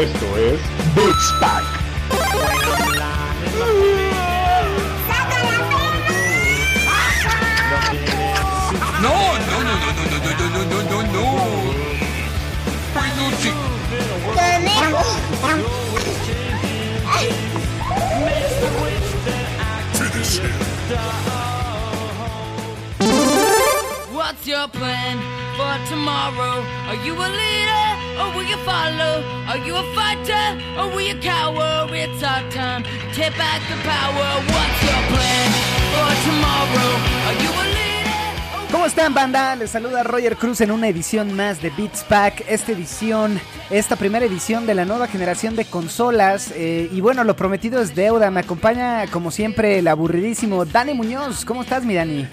Esto es Beats Pack. No, no, no, no, no, no, no, no, no, no, no. Peluche. Finish him. What's your plan for tomorrow? Are you a leader or will you follow? Are you a fighter or will you cower? It's our time. Take back the power. What's your plan for tomorrow? Are you? ¿Cómo están, banda? Les saluda Roger Cruz en una edición más de Beats Pack. Esta edición, esta primera edición de la nueva generación de consolas. eh, y bueno, lo prometido es deuda. Me acompaña, como siempre, el aburridísimo Dani Muñoz. ¿Cómo estás, mi Dani?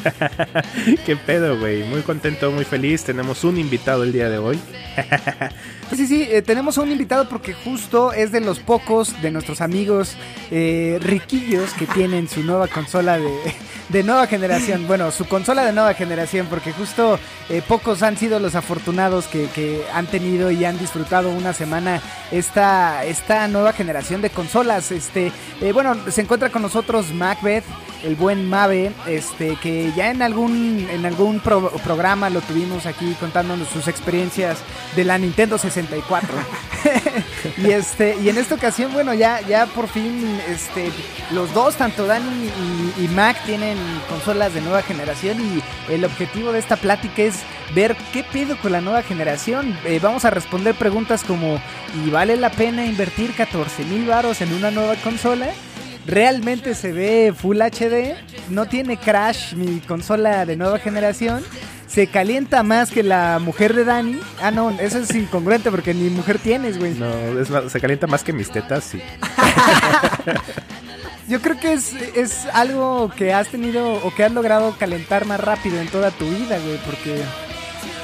Qué pedo, güey. Muy contento, muy feliz. Tenemos un invitado el día de hoy. Sí, sí, eh, tenemos a un invitado porque justo es de los pocos de nuestros amigos eh, riquillos que tienen su nueva consola de, de nueva generación. Bueno, su consola de nueva generación, porque justo eh, pocos han sido los afortunados que, que han tenido y han disfrutado una semana esta, esta nueva generación de consolas. Este, eh, bueno, se encuentra con nosotros Macbeth, el buen Mave, este, que ya en algún, en algún pro- programa lo tuvimos aquí contándonos sus experiencias de la Nintendo 64. y este, y en esta ocasión, bueno, ya, ya por fin, este, los dos, tanto Dani y, Mac, tienen consolas de nueva generación y el objetivo de esta plática es ver qué pedo con la nueva generación. Eh, vamos a responder preguntas como, ¿y vale la pena invertir 14 mil varos en una nueva consola? Realmente se ve Full HD, no tiene crash mi consola de nueva generación. Se calienta más que la mujer de Dani. Ah, no, eso es incongruente porque ni mujer tienes, güey. No, es más- se calienta más que mis tetas, sí. Yo creo que es, es algo que has tenido o que has logrado calentar más rápido en toda tu vida, güey, porque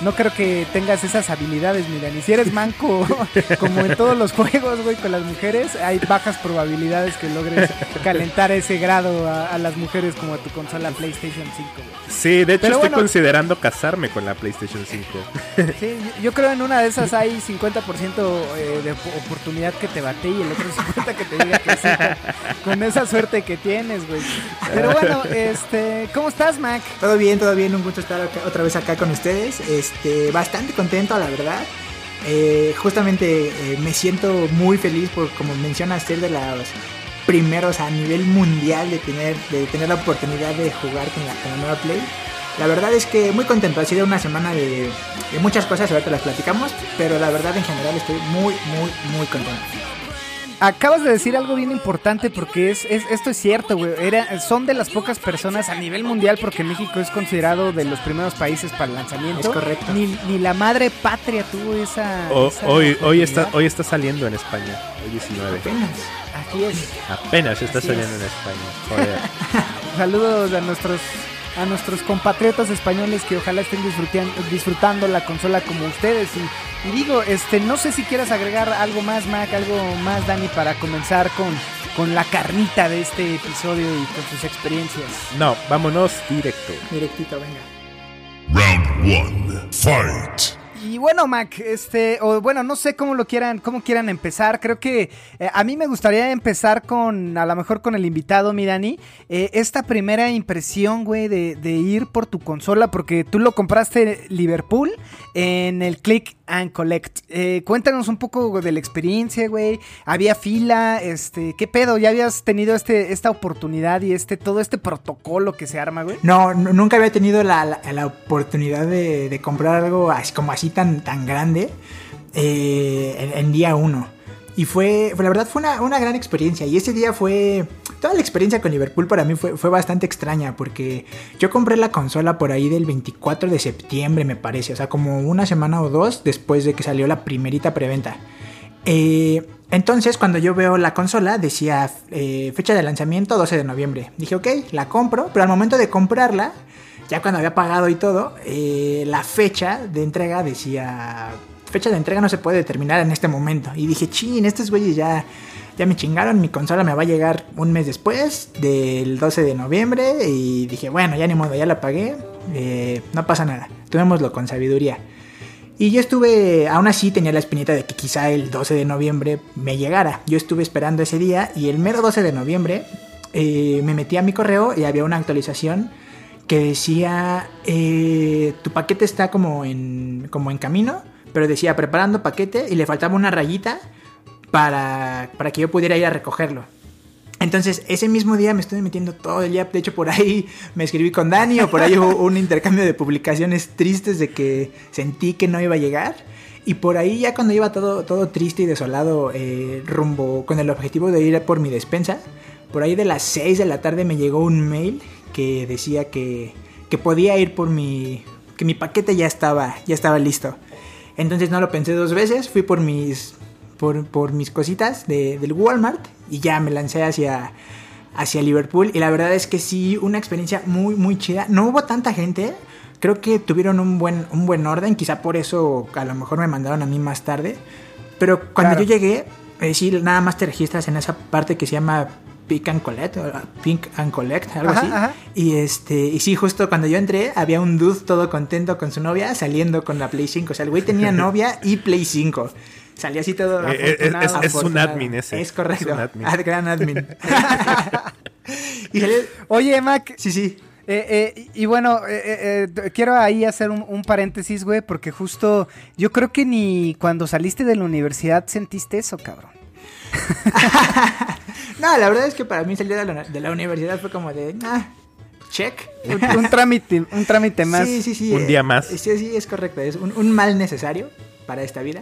no creo que tengas esas habilidades, mira, ni si eres manco, como en todos los juegos, güey, con las mujeres, hay bajas probabilidades que logres calentar ese grado a, a las mujeres como a tu consola PlayStation 5, güey. Sí, de hecho Pero estoy bueno. considerando casarme con la PlayStation 5. Sí, yo- creo en una de esas hay 50% eh, de op- oportunidad que te bate y el otro 50% que te diga que sí. Con, con esa suerte que tienes, güey. Pero bueno, este, ¿cómo estás, Mac? Todo bien, todo bien, un gusto estar acá- otra vez acá con ustedes. Este, bastante contento, la verdad. Eh, justamente eh, me siento muy feliz por, como mencionas, ser de los primeros a nivel mundial de tener, de tener la oportunidad de jugar con la, con la nueva Play. La verdad es que muy contento, ha sido una semana de, de muchas cosas, ahorita las platicamos, pero la verdad en general estoy muy, muy, muy contento. Acabas de decir algo bien importante porque es, es- esto es cierto, güey. Era, son de las pocas personas a nivel mundial porque México es considerado de los primeros países para el lanzamiento. Es correcto. Ni, ni la madre patria tuvo esa. O- esa hoy, hoy, está, hoy está saliendo en España, hoy 19. Apenas. Así es. Apenas está Así saliendo es. en España. Joder. Saludos a nuestros a nuestros compatriotas españoles que ojalá estén disfrutando la consola como ustedes y, y digo, este no sé si quieras agregar algo más Mac, algo más Dani para comenzar con con la carnita de este episodio y con sus experiencias. No, vámonos directo. Directito, venga. Round one. Fight. Y bueno, Mac, este, o bueno, no sé cómo lo quieran, cómo quieran empezar. Creo que eh, a mí me gustaría empezar con, a lo mejor con el invitado, mi Dani. eh, esta primera impresión, güey, de, de ir por tu consola, porque tú lo compraste en Liverpool en el Click and Collect. Eh, cuéntanos un poco de la experiencia, güey. Había fila, este, ¿qué pedo? ¿Ya habías tenido este, esta oportunidad y este, todo este protocolo que se arma, güey? No, nunca había tenido la, la- oportunidad de, de comprar algo así, como así tan, tan grande eh, en día uno. Y fue, la verdad fue una, una gran experiencia. Y ese día fue, toda la experiencia con Liverpool para mí fue, fue bastante extraña porque yo compré la consola por ahí del 24 de septiembre me parece. O sea, como una semana o dos después de que salió la primerita preventa. Eh, entonces, cuando yo veo la consola, decía eh, fecha de lanzamiento 12 de noviembre. Dije, ok, la compro, pero al momento de comprarla, ya cuando había pagado y todo, eh, la fecha de entrega decía fecha de entrega no se puede determinar en este momento. Y dije, chin, estos güeyes ya, ya me chingaron, mi consola me va a llegar un mes después del 12 de noviembre. Y dije, bueno, ya ni modo, ya la pagué, eh, no pasa nada, tomémoslo con sabiduría. Y yo estuve, aún así tenía la espinita de que quizá el 12 de noviembre me llegara. Yo estuve esperando ese día y el mero 12 de noviembre eh, me metí a mi correo y había una actualización que decía, eh, tu paquete está como en, como en camino, pero decía preparando paquete y le faltaba una rayita para, para que yo pudiera ir a recogerlo. Entonces, ese mismo día me estuve metiendo todo el día. De hecho, por ahí me escribí con Dani o por ahí hubo un intercambio de publicaciones tristes de que sentí que no iba a llegar. Y por ahí ya cuando iba todo, todo triste y desolado eh, rumbo con el objetivo de ir por mi despensa, por ahí de las 6 de la tarde me llegó un mail que decía que, que podía ir por mi... que mi paquete ya estaba, ya estaba listo. Entonces no lo pensé dos veces, fui por mis, por, por mis cositas de, del Walmart y ya me lancé hacia, hacia Liverpool. Y la verdad es que sí, una experiencia muy, muy chida. No hubo tanta gente. Creo que tuvieron un buen, un buen orden. Quizá por eso a lo mejor me mandaron a mí más tarde. Pero cuando Claro. yo llegué, eh, sí, nada más te registras en esa parte que se llama Pick and Collect, o Pink and Collect, algo Ajá, así. ajá. Y este, y sí, justo cuando yo entré, había un dude todo contento con su novia saliendo con la Play 5. O sea, el güey tenía novia y Play 5. Salía así todo. Eh, eh, es- afortunado. es- es un admin ese. Es correcto. Es un admin. Ah, gran admin. y salió- Oye, Mac, Sí, sí. Eh, eh, y bueno, eh, eh, eh, quiero ahí hacer un, un paréntesis, güey, porque justo yo creo que ni cuando saliste de la universidad sentiste eso, cabrón. No, la verdad es que para mí salir de la, de la universidad fue como de. Ah, check. Un, un trámite, un trámite más. Sí, sí, sí. Un eh, día más. Sí, sí, es correcto. Es un, un mal necesario para esta vida.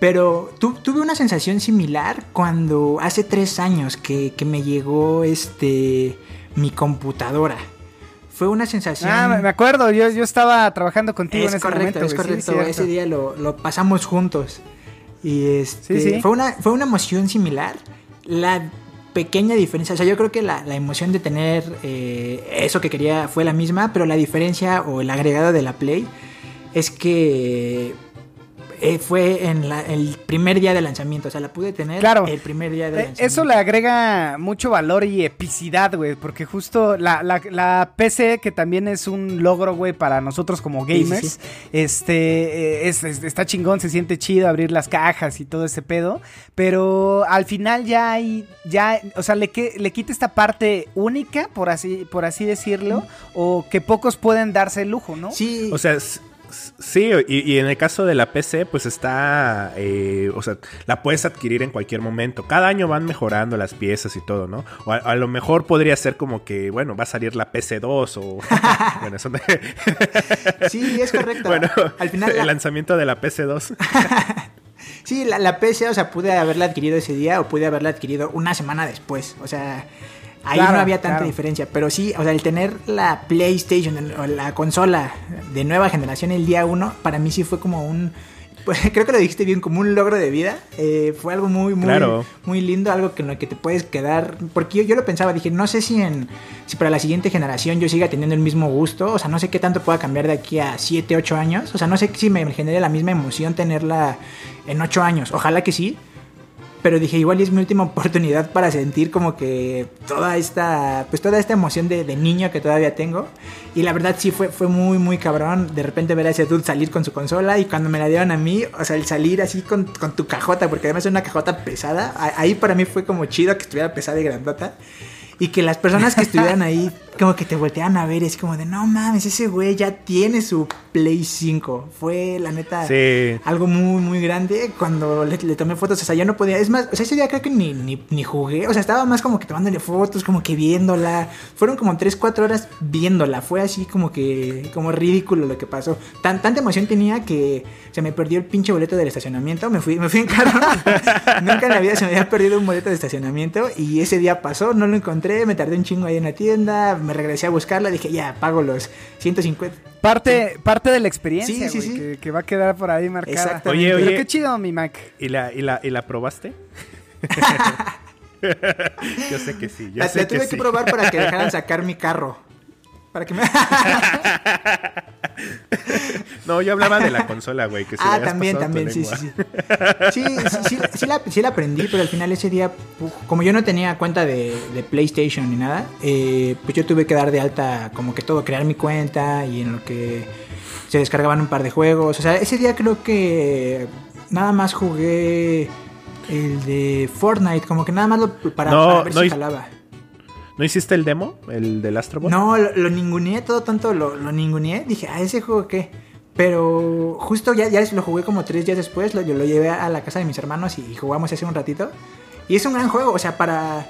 Pero tu- tuve una sensación similar cuando hace tres años que, que me llegó este mi computadora. Fue una sensación. Ah, me- acuerdo, yo, yo estaba trabajando contigo en es ese correcto, momento. es güey, sí, correcto. cierto. Ese día lo, lo pasamos juntos. Y este, Sí, sí. Fue, una, fue una emoción similar. La pequeña diferencia, o sea, yo creo que la, la emoción de tener eh, eso que quería fue la misma, pero la diferencia o el agregado de la Play es que eh, fue en la- el primer día de lanzamiento, o sea, la pude tener Claro. el primer día de Eh, lanzamiento. Eso le agrega mucho valor y epicidad, güey, porque justo la, la- la PC, que también es un logro, güey, para nosotros como Sí, sí, gamers, sí. este, eh, es, es- está chingón, se siente chido abrir las cajas y todo ese pedo, pero al final ya hay, ya, o sea, le, que- le quita esta parte única, por así, por así decirlo, o que pocos pueden darse el lujo, ¿no? Sí, O sea, sí, y, y en el caso de la PC, pues está, eh, o sea, la puedes adquirir en cualquier momento. Cada año van mejorando las piezas y todo, ¿no? O a, a lo mejor podría ser como que, bueno, va a salir la PC2 o... bueno, eso... sí, es correcto. bueno, Al final el la- lanzamiento de la PC2. Sí, la, la PC, o sea, pude haberla adquirido ese día o pude haberla adquirido una semana después. O sea, ahí Claro, no había tanta claro. diferencia. Pero sí, o sea, el tener la PlayStation el- o la consola de nueva generación el día uno, para mí sí fue como un. pues, creo que lo dijiste bien, como un logro de vida. Eh, fue algo muy, muy, Claro. muy lindo, algo que en lo que te puedes quedar. Porque yo, yo lo pensaba, dije, no sé si en si para la siguiente generación yo siga teniendo el mismo gusto. O sea, no sé qué tanto pueda cambiar de aquí a 7, 8 años. O sea, no sé si me genere la misma emoción tenerla en 8 años. Ojalá que sí. Pero dije, igual es mi última oportunidad para sentir como que toda esta, pues toda esta emoción de, de niño que todavía tengo. Y la verdad sí fue, fue muy, muy cabrón de repente ver a ese dude salir con su consola y cuando me la dieron a mí, o sea, el salir así con, con tu cajota, porque además es una cajota pesada, ahí para mí fue como chido que estuviera pesada y grandota. Y que las personas que estuvieran ahí como que te volteaban a ver, es como de, no mames, ese güey ya tiene su Play 5. Fue la neta Sí. algo muy, muy grande cuando le, le tomé fotos. O sea, yo no podía. Es más, o sea, ese día creo que ni, ni, ni jugué. O sea, estaba más como que tomándole fotos, como que viéndola. Fueron como 3, 4 horas viéndola. Fue así como que. como ridículo lo que pasó. Tan, tanta emoción tenía que se me perdió el pinche boleto del estacionamiento. Me fui, me fui en carro. Nunca en la vida se me había perdido un boleto de estacionamiento. Y ese día pasó, no lo encontré. Me tardé un chingo ahí en la tienda. Me regresé a buscarla. Dije, ya, pago los 150. Parte, parte de la experiencia, Sí, sí, güey, sí. Que, que va a quedar por ahí marcada. Exactamente. Oye, Pero oye. qué chido, mi Mac. ¿Y la, y la, y la probaste? yo sé que sí, yo La, sé la que tuve sí. que probar para que dejaran sacar mi carro. Para que me. No, yo hablaba de la consola, güey. Que si ah, también, también, sí, sí, sí. Sí, sí, sí, sí la, sí la aprendí, pero al final ese día, como yo no tenía cuenta de, de PlayStation ni nada, eh, pues yo tuve que dar de alta como que todo, crear mi cuenta y en lo que se descargaban un par de juegos. O sea, ese día creo que nada más jugué el de Fortnite, como que nada más lo para, No, para ver no si jalaba. ¿No hiciste el demo? ¿El del Astro Bot? No, lo, lo ninguneé todo tanto, lo, lo ninguneé. Dije, ah, ese juego qué. Pero justo ya, ya lo jugué como tres días después, lo, yo lo llevé a la casa de mis hermanos y jugamos hace un ratito. Y es un gran juego, o sea, para...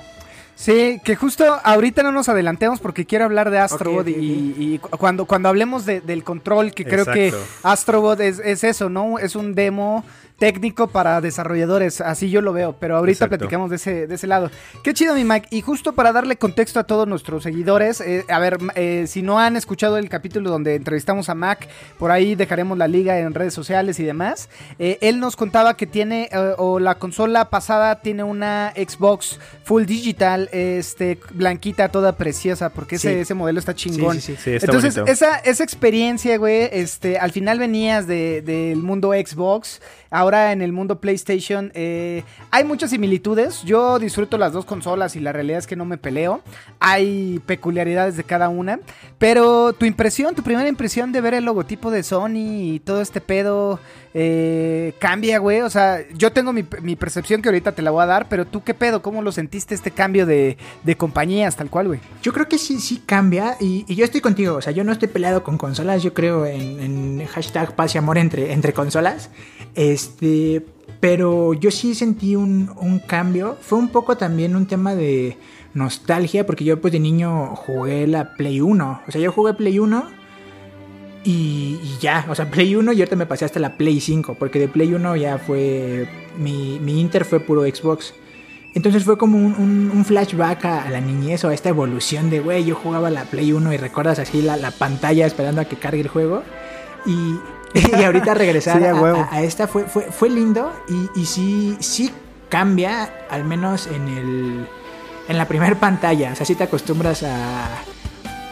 Sí, que justo ahorita no nos adelantemos porque quiero hablar de Astrobot Ok, ok, ok. y, y cu- cuando, cuando hablemos de- del control, que creo que. Astrobot es, es eso, ¿no? Es un demo técnico para desarrolladores, así yo lo veo, pero ahorita Exacto. platicamos de ese, de ese lado. Qué chido mi Mike, y justo para darle contexto a todos nuestros seguidores, eh, a ver, eh, si no han escuchado el capítulo donde entrevistamos a Mac, por ahí dejaremos la liga en redes sociales y demás, eh, él nos contaba que tiene, o la consola pasada tiene una Xbox Full Digital, este, blanquita, toda preciosa, porque ese, Sí. ese modelo está chingón. Sí, sí, sí. Sí, está Entonces, bonito. esa, esa experiencia, güey, este, al final venías de- del mundo Xbox, ahora en el mundo PlayStation, eh, hay muchas similitudes. Yo disfruto las dos consolas y la realidad es que no me peleo. Hay peculiaridades de cada una, pero tu impresión, tu primera impresión de ver el logotipo de Sony y todo este pedo eh, cambia, güey. O sea, yo tengo mi, percepción que ahorita te la voy a dar, pero tú qué pedo, ¿cómo lo sentiste este cambio de, de compañías tal cual, güey? Yo creo que sí, sí cambia y, yo estoy contigo, o sea, yo no estoy peleado con consolas, yo creo en, en hashtag paz y amor entre consolas, este, pero yo sí sentí un, cambio, fue un poco también un tema de nostalgia, porque yo pues de niño jugué la Play 1, o sea, yo jugué Play 1 y, y ya, o sea, Play 1 y ahorita me pasé hasta la Play 5, porque de Play 1 ya fue, mi, mi Inter fue puro Xbox. Entonces fue como un, flashback a, a la niñez o a esta evolución de, güey, yo jugaba la Play 1 y recuerdas así la, la pantalla esperando a que cargue el juego. Y, y ahorita regresar Sí, a esta fue, fue, fue lindo y, y sí, sí cambia, al menos en, el, en la primera pantalla. O sea, si te acostumbras a...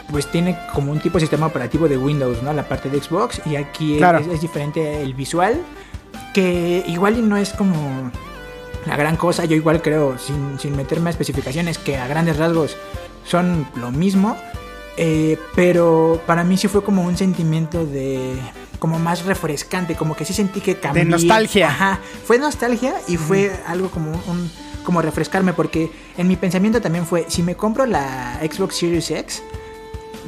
Pues tiene como un tipo de sistema operativo de Windows, ¿no? La parte de Xbox y aquí es- Claro. es, es diferente el visual, que igual y no es como la gran cosa. Yo igual creo, sin, sin meterme a especificaciones, que a grandes rasgos son lo mismo. Eh, pero para mí sí fue como un sentimiento de... Como más refrescante, como que sí sentí que cambié. nostalgia. Ajá, fue nostalgia y fue algo como un... Como refrescarme, porque en mi pensamiento también fue, si me compro la Xbox Series X,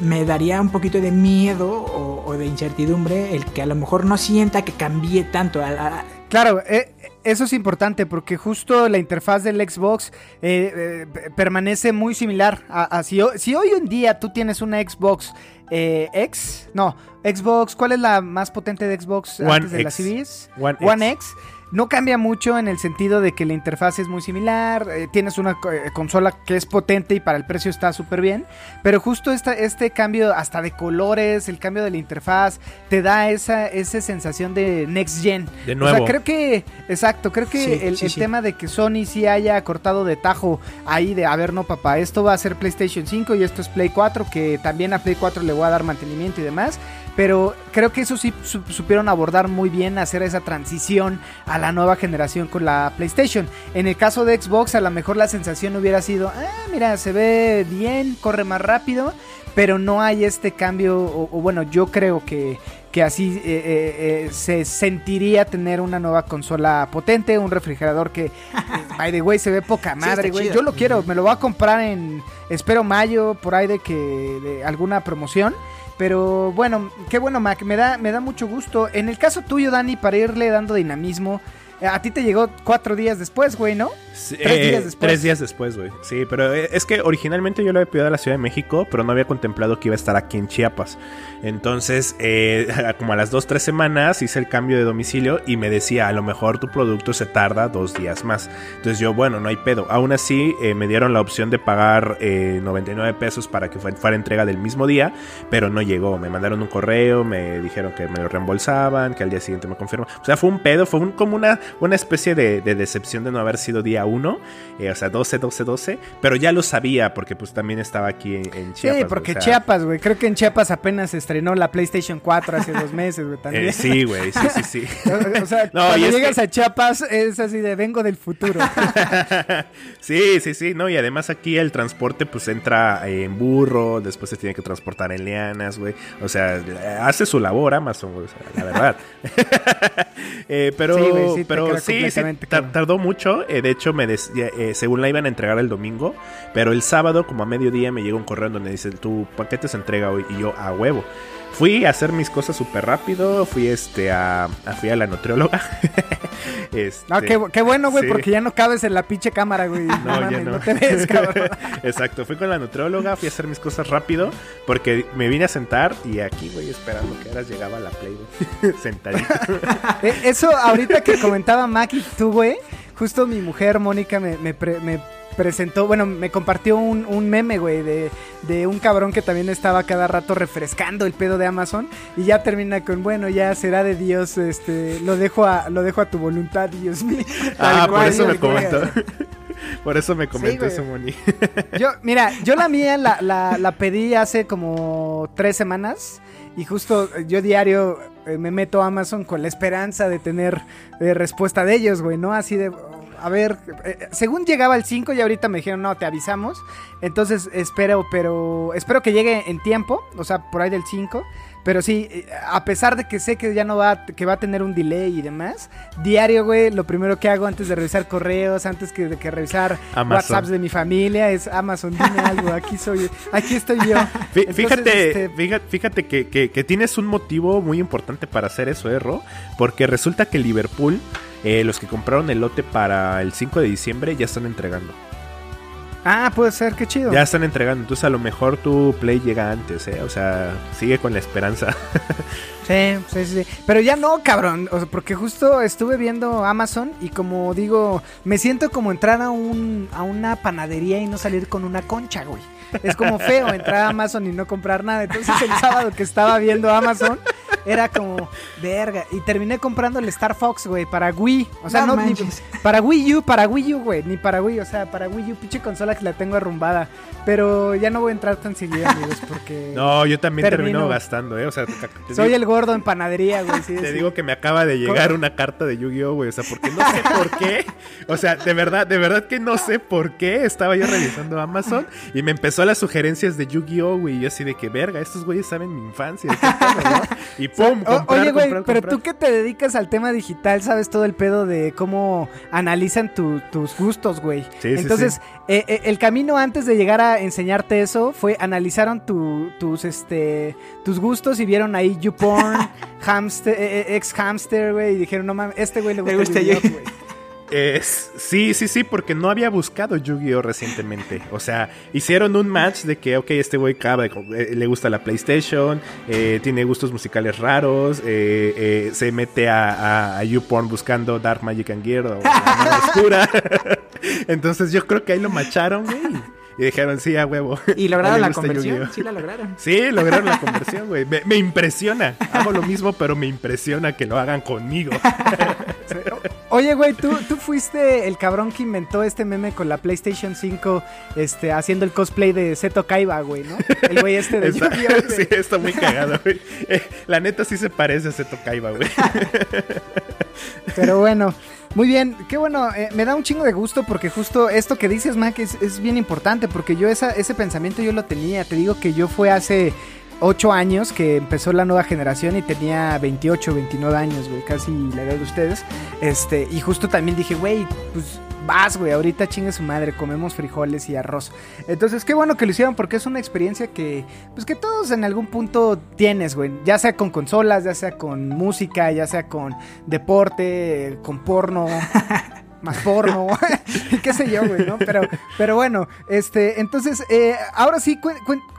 me daría un poquito de miedo o, o de incertidumbre el que a lo mejor no sienta que cambié tanto. A- a- Claro, eh, eso es importante porque justo la interfaz del Xbox eh, eh, permanece muy similar a, a si, ho- si hoy en día tú tienes una Xbox eh, X, no, Xbox, ¿cuál es la más potente de Xbox One antes de la X. Series? One One X. No cambia mucho en el sentido de que la interfaz es muy similar, eh, tienes una eh, consola que es potente y para el precio está súper bien, pero justo esta, este cambio hasta de colores, el cambio de la interfaz, te da esa, esa sensación de next gen. De O nuevo. sea, creo que, exacto, creo que Sí, el, sí, el sí. tema de que Sony sí haya cortado de tajo ahí de, a ver, no papá, esto va a ser PlayStation 5 y esto es Play 4, que también a Play 4 le voy a dar mantenimiento y demás, pero creo que eso sí su- supieron abordar muy bien, hacer esa transición a la nueva generación con la PlayStation. En el caso de Xbox, a lo mejor la sensación hubiera sido, ah, mira, se ve bien, corre más rápido, pero no hay este cambio, o, o bueno, yo creo que, que así eh, eh, eh, se sentiría tener una nueva consola potente, un refrigerador que, by the way, se ve poca madre, güey. Yo lo quiero, me lo voy a comprar en, espero mayo, por ahí de que, de alguna promoción. Pero bueno, qué bueno, Mac, me da, me da mucho gusto. En el caso tuyo, Dani, para irle dando dinamismo, a ti te llegó cuatro días después, güey, ¿no? Sí, Tres eh, días después. Tres días después, güey. Sí, pero eh, es que originalmente yo lo había pedido a la Ciudad de México, pero no había contemplado que iba a estar aquí en Chiapas. Entonces, eh, como a las dos, tres semanas hice el cambio de domicilio y me decía, a lo mejor tu producto se tarda dos días más. Entonces yo, bueno, no hay pedo. Aún así, eh, me dieron la opción de pagar eh, 99 pesos para que fue- fuera entrega del mismo día, pero no llegó. Me mandaron un correo, me dijeron que me lo reembolsaban, que al día siguiente me confirman. O sea, fue un pedo, fue un- como una una especie de, de decepción de no haber sido día 1, eh, o sea, 12, 12, 12, pero ya lo sabía porque pues también estaba aquí en, en Chiapas. Sí, porque o sea, Chiapas, güey. Creo que en Chiapas apenas se estrenó la PlayStation 4 hace dos meses, güey. También. eh, sí, güey, sí, sí, sí. O sea, No, cuando llegas que- a Chiapas es así de vengo del futuro. sí, sí, sí, no, y además aquí el transporte pues entra en burro, después se tiene que transportar en lianas, güey. O sea, hace su labor Amazon, güey, o sea, la verdad. Eh, pero Sí, güey, sí, pero sí, sí, tardó mucho. eh, de hecho, me des- ya, eh, según la iban a entregar el domingo, pero el sábado, como a mediodía, me llegó un correo donde dice tu paquete se entrega hoy y yo a huevo. Fui a hacer mis cosas súper rápido, fui este a, a- fui a la nutrióloga. Este, No, qué, qué bueno, güey, sí. porque ya no cabes en la pinche cámara, güey. No, No, mames, no. no. te ves, cabrón. Exacto, fui con la nutrióloga, fui a hacer mis cosas rápido, porque me vine a sentar y aquí, güey, esperando que ahora llegaba la Play, güey, sentadito. Eh, Eso ahorita que comentaba Maki, tú, güey, justo mi mujer, Mónica, me, me pre- me presentó, bueno, me compartió un, un meme, güey, de, de un cabrón que también estaba cada rato refrescando el pedo de Amazon y ya termina con, bueno, ya será de Dios, este, lo dejo a, lo dejo a tu voluntad, Dios mío. ah, por eso me comentó. por eso me comentó eso, Moni. Yo, mira, yo la mía la, la, la pedí hace como tres semanas y justo yo diario eh, me meto a Amazon con la esperanza de tener eh, respuesta de ellos, güey, ¿no? Así de, a ver, eh, según llegaba el 5 y ahorita me dijeron, no, te avisamos. Entonces espero, pero espero que llegue en tiempo, o sea, por ahí del 5. Pero sí, eh, a pesar de que sé que ya no va, que va a tener un delay y demás, diario, güey, lo primero que hago antes de revisar correos, antes que, de que revisar Amazon. WhatsApps de mi familia es Amazon, dime algo, aquí soy, aquí estoy yo. Entonces, Fíjate, este, fíjate, fíjate que, que- que tienes un motivo muy importante para hacer eso, ¿eh, Ro? Porque resulta que Liverpool, eh, los que compraron el lote para el 5 de diciembre, ya están entregando. Ah, puede ser, qué chido. Ya están entregando, entonces a lo mejor tu play llega antes, ¿eh? O sea, sigue con la esperanza. Sí, sí, sí. Pero ya no, cabrón. O sea, porque justo estuve viendo Amazon y como digo, me siento como entrar a un a una panadería y no salir con una concha, güey. Es como feo entrar a Amazon y no comprar nada. Entonces el sábado que estaba viendo Amazon era como verga y terminé comprando el Star Fox, güey, para Wii. O sea, No no, ni- para Wii U, para Wii U, güey, ni para Wii, o sea, para Wii U, pinche consola que la tengo arrumbada. Pero ya no voy a entrar tan seguido, amigos, porque No, yo también Termino. termino gastando, ¿eh? O sea, te, te soy digo, el gordo en panadería, güey. sí, te sí. digo que me acaba de llegar una carta de Yu-Gi-Oh, güey. O sea, porque no sé por qué. O sea, de verdad, de verdad que no sé por qué. Estaba yo revisando Amazon y me empezó las sugerencias de Yu-Gi-Oh, güey. Y yo así de que, verga, estos güeyes saben mi infancia. Y pum, O- comprar, Oye, güey, pero comprar. tú que te dedicas al tema digital, sabes todo el pedo de cómo analizan tu- tus gustos, güey. Sí, Entonces, sí. eh, eh, el camino antes de llegar a enseñarte eso fue analizaron tu- tus, este, tus gustos y vieron ahí YouPorn, hamster, eh, eh, ex hamster, güey, y dijeron, no mames, este güey le gusta, gusta Yu-Gi-Oh, güey. Es- sí, sí, sí, porque no había buscado Yu-Gi-Oh recientemente. O sea, hicieron un match de que, ok, este güey eh, le gusta la PlayStation, eh, tiene gustos musicales raros, eh, eh, se mete a, a, a YouPorn buscando Dark Magic and Gear o oscura. Entonces yo creo que ahí lo macharon, güey. Y dijeron, sí, a huevo. ¿Y lograron la conversión? Sí, la lograron. Sí, lograron la conversión, güey. Me, me impresiona. Hago lo mismo, pero me impresiona que lo hagan conmigo. Oye, güey, ¿tú, tú fuiste el cabrón que inventó este meme con la PlayStation 5, este, haciendo el cosplay de Seto Kaiba, güey, ¿no? El güey este de Está, sí, está muy cagado, güey. Eh, la neta sí se parece a Seto Kaiba, güey. Pero bueno, muy bien, qué bueno, eh, me da un chingo de gusto porque justo esto que dices, Mac, es, es bien importante porque yo esa, ese pensamiento yo lo tenía, te digo que yo fue hace 8 años que empezó la nueva generación y tenía 28, 29 años, güey, casi la edad de ustedes, este, y justo también dije, güey, pues vas, güey, ahorita chingue su madre, comemos frijoles y arroz. Entonces, qué bueno que lo hicieron porque es una experiencia que, pues que todos en algún punto tienes, güey, ya sea con consolas, ya sea con música, ya sea con deporte, con porno. más porno, qué sé yo, güey, ¿no? Pero, pero bueno, este, entonces, eh, ahora sí,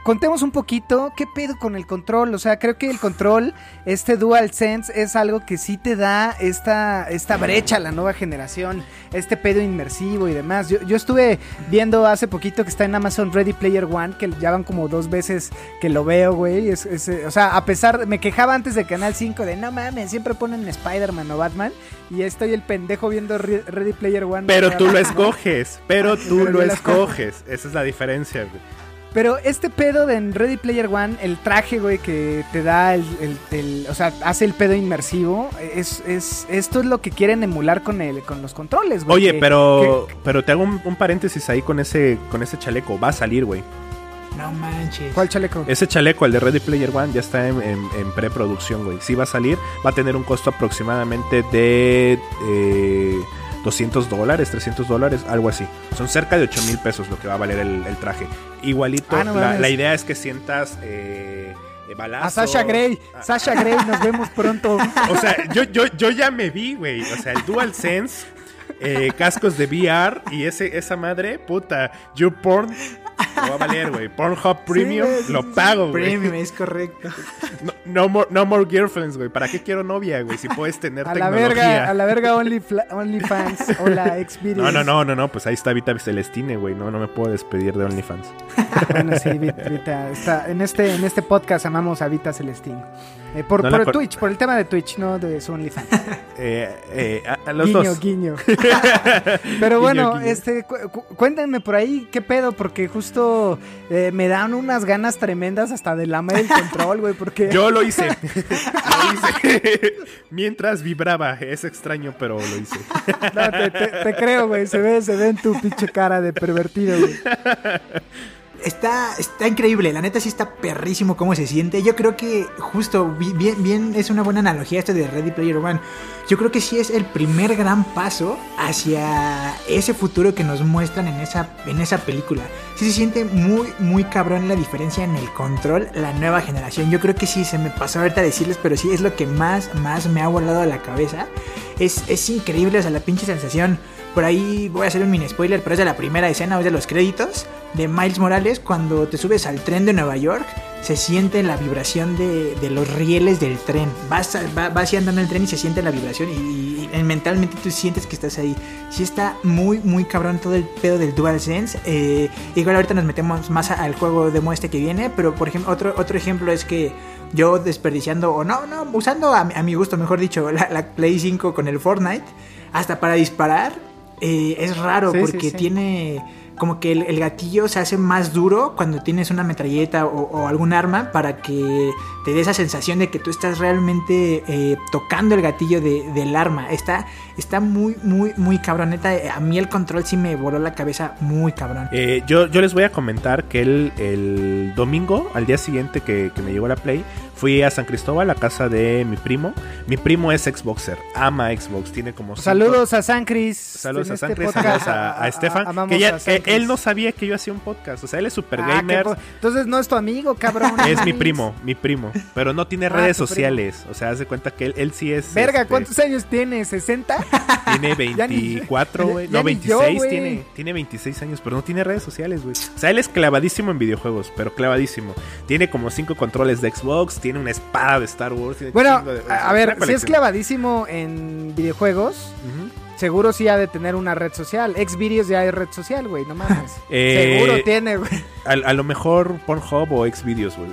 contemos un poquito qué pedo con el control. O sea, creo que el control, este Dual Sense, es algo que sí te da esta, esta brecha a la nueva generación, este pedo inmersivo y demás. Yo, yo estuve viendo hace poquito que está en Amazon Ready Player One, que ya van como dos veces que lo veo, güey. Eh, o sea, a pesar, me quejaba antes de Canal 5 de no mames, siempre ponen Spider-Man o Batman. Y estoy el pendejo viendo Re- Ready Player One. Pero tú lo escoges, pero tú Pero lo escoges. Esa es la diferencia, güey. Pero este pedo de en Ready Player One, el traje, güey, que te da el, el- el- o sea, hace el pedo inmersivo, es, es, esto es lo que quieren emular con el, con los controles, güey. Oye, que- pero, pero te hago un, un paréntesis ahí con ese, con ese chaleco. Va a salir, güey. No manches. ¿Cuál chaleco? Ese chaleco, el de Ready Player One, ya está en, en- en preproducción, güey. Sí va a salir, va a tener un costo aproximadamente de eh, 200 dólares, 300 dólares, algo así. Son cerca de 8 mil pesos lo que va a valer el, el traje. Igualito, Ah, no la, idea es que sientas eh, eh, balazos. A Sasha Grey. Ah, Sasha Grey, nos vemos pronto. O sea, yo, yo, yo ya me vi, güey. O sea, el DualSense, eh, cascos de VR y ese, esa madre, puta, YouPorn, lo va a valer, güey. Pornhub Premium, sí, lo pago, güey. Premium, es correcto. No, no more, no more girlfriends, güey. ¿Para qué quiero novia, güey? Si puedes tener A la tecnología. verga, a la verga Only Fla- OnlyFans. Hola, Xvideos. No, no, no, no, no, pues ahí está Vita Celestine, güey. No, no me puedo despedir de OnlyFans. Bueno, sí, Vit- Vita, está, en, este, en este podcast amamos a Vita Celestín. Eh, por No por la el Twitch, por el tema de Twitch, no de su OnlyFans. Eh, eh, a, a los guiño, dos. guiño. Pero bueno, Guiño, guiño. este, cu- cu- cuéntenme por ahí qué pedo, porque justo eh, me dan unas ganas tremendas hasta de lamer el control, güey, porque... Yo lo hice. lo hice. Mientras vibraba. Es extraño, pero lo hice. No, te, te- te creo, güey, se ve, se ve en tu pinche cara de pervertido, güey. Está, está increíble, la neta sí está perrísimo cómo se siente. Yo creo que justo, bi- bien, bien es una buena analogía esto de Ready Player One. Yo creo que sí es el primer gran paso hacia ese futuro que nos muestran en esa, en esa película. Sí se siente muy, muy cabrón la diferencia en el control, la nueva generación. Yo creo que sí, se me pasó ahorita decirles, pero sí es lo que más, más me ha volado a la cabeza. Es, es increíble, o sea, la pinche sensación. Por ahí voy a hacer un mini spoiler, pero es de la primera escena, es de los créditos de Miles Morales. Cuando te subes al tren de Nueva York, se siente la vibración de, de los rieles del tren. Vas, va- vas andando en el tren y se siente la vibración, y, mentalmente tú sientes que estás ahí. Sí, está muy, muy cabrón todo el pedo del DualSense. Eh, igual ahorita nos metemos más al juego de este que viene, pero por ejemplo, otro, otro ejemplo es que yo desperdiciando, o no, no, usando a, mi- a mi gusto, mejor dicho, la, la Play 5 con el Fortnite, hasta para disparar, eh, es raro Sí, porque sí. tiene como que el, el gatillo se hace más duro cuando tienes una metralleta o, o algún arma para que te dé esa sensación de que tú estás realmente eh, tocando el gatillo de- del arma. Está, está muy, muy, muy cabrón. Neta, eh, a mí el control sí me voló la cabeza muy cabrón. Eh, yo, yo les voy a comentar que el, el domingo, al día siguiente que, que me llegó la Play, fui a San Cristóbal, a casa de mi primo. Mi primo es Xboxer, ama Xbox, tiene como... cinco- Saludos a San Cris. Saludos a San este Cris, saludos a, a Estefan. amamos Que, ya- a que Cris. él no sabía que yo hacía un podcast. O sea, él es super Ah, gamer. po- Entonces no es tu amigo, cabrón. es mi primo, mi primo. Pero no tiene Ah, redes tu primo. sociales. O sea, haz de cuenta que él, él sí es. Verga, este, ¿cuántos años tiene? ¿60? Tiene Ya ni- 24, güey. No, ni yo, 26 güey. tiene. Tiene 26 años, pero no tiene redes sociales, güey. O sea, él es clavadísimo en videojuegos, pero clavadísimo. Tiene como cinco controles de Xbox, tiene una espada de Star Wars. tiene Bueno, de- a, ver, si es clavadísimo en videojuegos, Ujú. Seguro sí ha de tener una red social. Xvideos ya hay red social, güey, no mames. Eh, seguro tiene, güey. A, a lo mejor Pornhub o Xvideos, güey.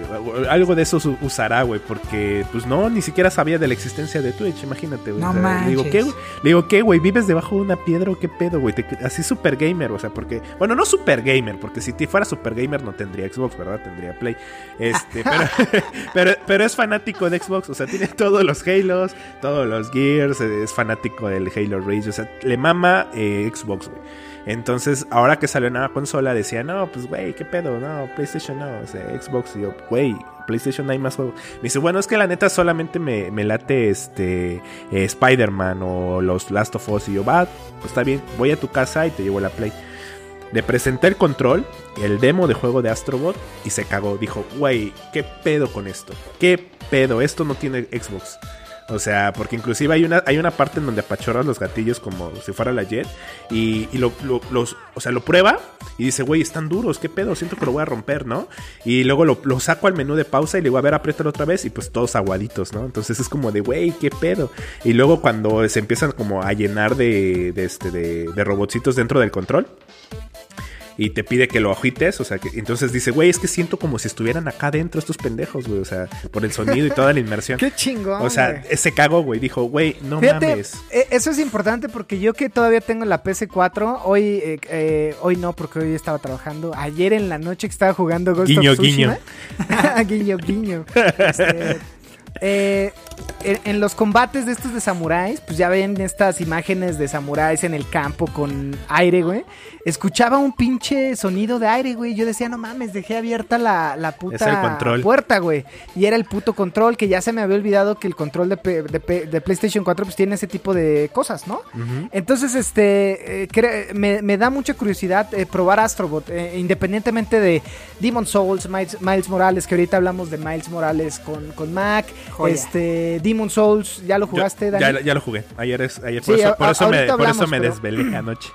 Algo de eso usará, güey. Porque, pues no, ni siquiera sabía de la existencia de Twitch, imagínate, güey. No O sea, le digo. ¿qué, güey? Le digo, ¿qué, güey? ¿Vives debajo de una piedra o qué pedo, güey? Así super gamer, o sea, porque. Bueno, no super gamer, porque si te fuera super gamer no tendría Xbox, ¿verdad? Tendría Play. Este, pero, pero, pero es fanático de Xbox, o sea, tiene todos los Halos, todos los Gears, es fanático del Halo Reach, o sea, le mama eh, Xbox, güey. Entonces, ahora que salió una nueva decía, no, pues, güey, ¿qué pedo? No, PlayStation no, o sea, Xbox. Y yo, güey, PlayStation hay más juegos. Me dice, bueno, es que la neta solamente me, me late este eh, Spider-Man o los Last of Us. Y yo, va, pues está bien, voy a tu casa y te llevo la Play. Le presenté el control, el demo de juego de Astrobot y se cagó. Dijo, güey, ¿qué pedo con esto? ¿Qué pedo? Esto no tiene Xbox. O sea, porque inclusive hay una, hay una parte en donde apachorras los gatillos como si fuera la Jet. Y, y lo, lo- los, o sea, lo prueba y dice, güey, están duros, qué pedo, siento que lo voy a romper, ¿no? Y luego lo, lo saco al menú de pausa y le digo, a ver, apriétalo otra vez. Y pues todos aguaditos, ¿no? Entonces es como de, güey, qué pedo. Y luego cuando se empiezan como a llenar de, de, este, de, de robotcitos dentro del control y te pide que lo agites, o sea, que entonces dice, güey, es que siento como si estuvieran acá dentro estos pendejos, güey, o sea, por el sonido y toda la inmersión. Qué chingón. O sea, güey. ese cago, güey, dijo, güey, no Fíjate, mames. eh, eso es importante porque yo que todavía tengo la PS4, hoy eh, eh, hoy no porque hoy estaba trabajando. Ayer en la noche que estaba jugando Ghost Guiño, of Tsushima. guiño. guiño, guiño. Este, eh, en, en los combates de estos de samuráis, pues ya ven estas imágenes de samuráis en el campo con aire, güey. Escuchaba un pinche sonido de aire, güey. Yo decía, no mames, dejé abierta la, la puta puerta, güey. Y era el puto control, que ya se me había olvidado que el control de, P- de P- de PlayStation 4 pues tiene ese tipo de cosas, ¿no? Entonces, este, eh, me, me da mucha curiosidad eh, probar Astrobot, eh, independientemente de Demon Souls, Miles, Miles Morales, que ahorita hablamos de Miles Morales con, con Mac, Joya. este, Demon Souls, ¿ya lo jugaste, Yo- Dani? ya, ya lo jugué. Ayer es, ayer, por Sí, eso, por eso me, por eso me pero- desvelé anoche.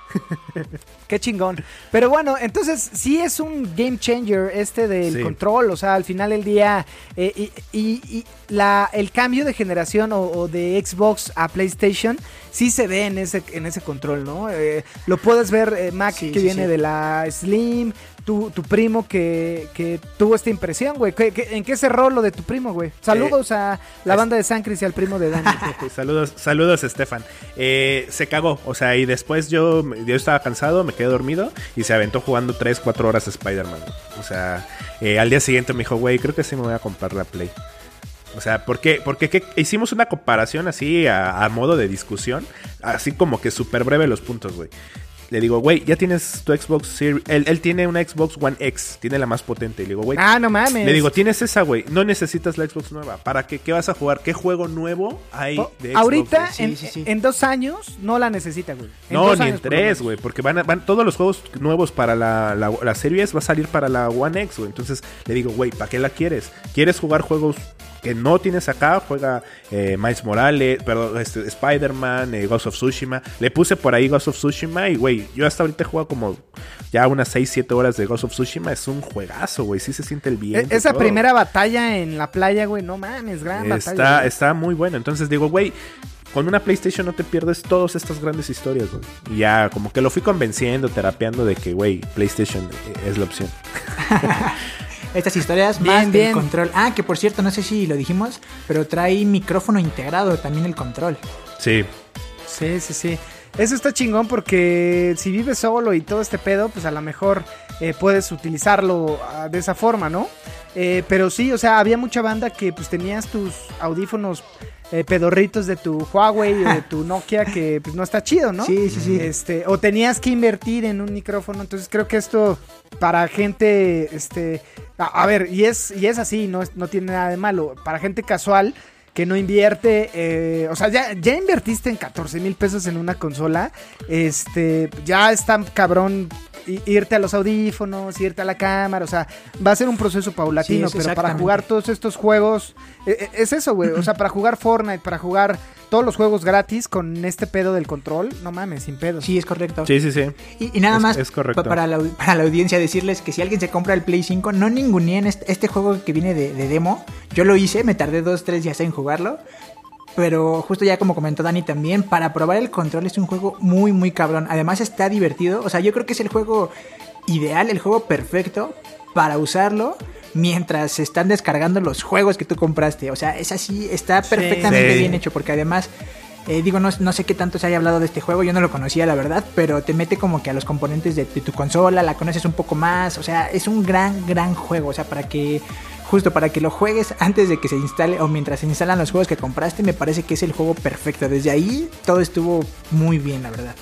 Qué chingón. Pero bueno, entonces sí es un game changer este del Sí. control. O sea, al final del día, eh, y, y- y la, el cambio de generación o, o de Xbox a PlayStation sí se ve en ese, en ese control, ¿no? Eh, lo puedes ver, eh, Mac, Sí, que sí, viene sí. de la Slim. Tu, tu primo que, que tuvo esta impresión, güey. ¿Qué- qué- ¿En qué cerró lo de tu primo, güey? Saludos a la es- banda de San Cris y al primo de Dani. saludos, saludos, Estefan. Eh, se cagó, o sea, y después yo, yo estaba cansado, me quedé dormido y se aventó jugando 3, 4 horas a Spider-Man. O sea, eh, al día siguiente me dijo, güey, creo que sí me voy a comprar la Play. O sea, porque, porque ¿qué? hicimos una comparación así a, a modo de discusión, así como que súper breve los puntos, güey. Le digo, güey, ya tienes tu Xbox Series. Él, él tiene una Xbox One X, tiene la más potente. Y le digo, güey, ah, no mames. le digo, tienes esa, güey. No necesitas la Xbox nueva. ¿Para qué? ¿Qué vas a jugar? ¿Qué juego nuevo hay de Xbox? Ahorita? Sí, en, sí, sí. en dos años, no la necesita, güey. En No, dos ni en años, tres, güey. Porque van, a- van todos los juegos nuevos para la, la, la Series va a salir para la One X, güey. Entonces le digo, güey, ¿para qué la quieres? ¿Quieres jugar juegos que no tienes acá? Juega eh, Miles Morales, perdón, este, Spider-Man, eh, Ghost of Tsushima. Le puse por ahí Ghost of Tsushima y, güey, yo hasta ahorita he jugado como ya unas 6, 7 horas de Ghost of Tsushima. Es un juegazo, güey. Sí se siente el E- bien. Esa primera batalla en la playa, güey, no mames, gran Está, batalla. güey. está muy bueno. Entonces digo, güey, con una PlayStation no te pierdes todas estas grandes historias, güey. Y ya como que lo fui convenciendo, terapeando de que, güey, PlayStation eh, es la opción. Estas historias Bien, más del control. Ah, que por cierto, no sé si lo dijimos, pero trae micrófono integrado también el control. Sí. Sí, sí, sí. Eso está chingón porque si vives solo y todo este pedo, pues a lo mejor eh, puedes utilizarlo ah, de esa forma, ¿no? Eh, pero sí, o sea, había mucha banda que pues tenías tus audífonos eh, pedorritos de tu Huawei o de tu Nokia que pues no está chido, ¿no? Sí, sí, sí. Este, o tenías que invertir en un micrófono, entonces creo que esto para gente, este, a, a ver, y es, y es así, no, no tiene nada de malo, para gente casual que no invierte, eh, o sea, ya, ya invertiste en 14 mil pesos en una consola, este, ya está cabrón irte a los audífonos, irte a la cámara, o sea, va a ser un proceso paulatino, Sí, pero para jugar todos estos juegos, eh, eh, es eso, güey, o sea, para jugar Fortnite, para jugar todos los juegos gratis con este pedo del control, no mames, sin pedos. Sí, es correcto. Sí, sí, sí. Y, y nada Es- más es correcto. pa- Para, la, au- para la audiencia decirles que si alguien se compra el Play 5, no ninguneen este, este juego que viene de, de demo. Yo lo hice, me tardé dos, tres días en jugarlo. Pero justo ya como comentó Dani también, para probar el control es un juego muy, muy cabrón. Además está divertido. O sea, yo creo que es el juego ideal, el juego perfecto para usarlo mientras se están descargando los juegos que tú compraste. O sea, es así, está perfectamente Sí. bien hecho porque además... Eh, digo, no, no sé qué tanto se haya hablado de este juego, yo no lo conocía, la verdad, pero te mete como que a los componentes de, de tu consola, la conoces un poco más, o sea, es un gran, gran juego, o sea, para que, justo para que lo juegues antes de que se instale o mientras se instalan los juegos que compraste, me parece que es el juego perfecto. Desde ahí todo estuvo muy bien, la verdad.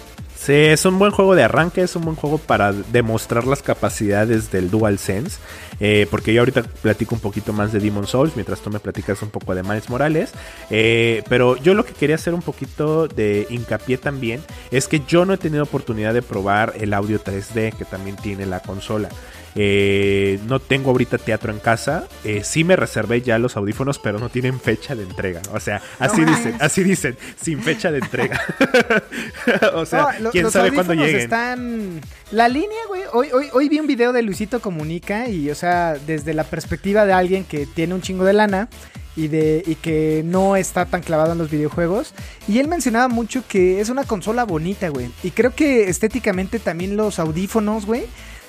Sí, es un buen juego de arranque, es un buen juego para demostrar las capacidades del DualSense. Eh, porque yo ahorita platico un poquito más de Demon Souls, mientras tú me platicas un poco de Miles Morales. Eh, pero yo lo que quería hacer un poquito de hincapié también es que yo no he tenido oportunidad de probar el audio 3D que también tiene la consola. Eh, no tengo ahorita teatro en casa. Eh, sí me reservé ya los audífonos, pero no tienen fecha de entrega. O sea, así dicen, así dicen, sin fecha de entrega. o sea, No, quién los sabe cuándo lleguen. Están... La línea, güey. Hoy, hoy, hoy vi un video de Luisito Comunica y, o sea, desde la perspectiva de alguien que tiene un chingo de lana y, de, y que no está tan clavado en los videojuegos. Y él mencionaba mucho que es una consola bonita, güey. Y creo que estéticamente también los audífonos, güey.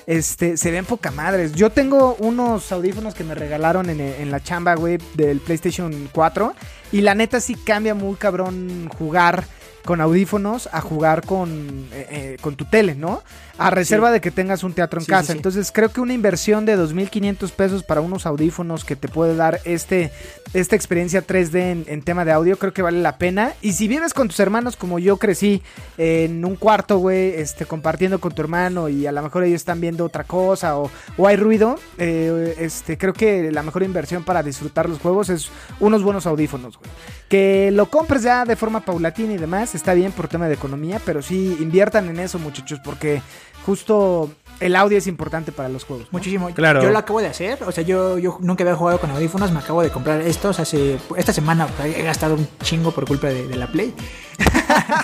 Este, se ven poca madres. Yo tengo unos audífonos que me regalaron en, la chamba, güey, del PlayStation 4. Y la neta sí cambia muy cabrón jugar con audífonos a jugar con, eh, eh, con tu tele, ¿no? A reserva de que tengas un teatro en Sí, casa. sí. Entonces creo que una inversión de 2.500 pesos para unos audífonos que te puede dar este, esta experiencia 3D en, en tema de audio, creo que vale la pena. Y si vives con tus hermanos como yo crecí en un cuarto, güey, este, compartiendo con tu hermano y a lo mejor ellos están viendo otra cosa o, o hay ruido, eh, este, creo que la mejor inversión para disfrutar los juegos es unos buenos audífonos, güey. Que lo compres ya de forma paulatina y demás, está bien por tema de economía, pero sí inviertan en eso, muchachos, porque justo el audio es importante para los juegos. ¿no? Muchísimo. Claro. Yo lo acabo de hacer. O sea, yo, yo nunca había jugado con audífonos. Me acabo de comprar estos hace. Esta semana he gastado un chingo por culpa de, de la Play.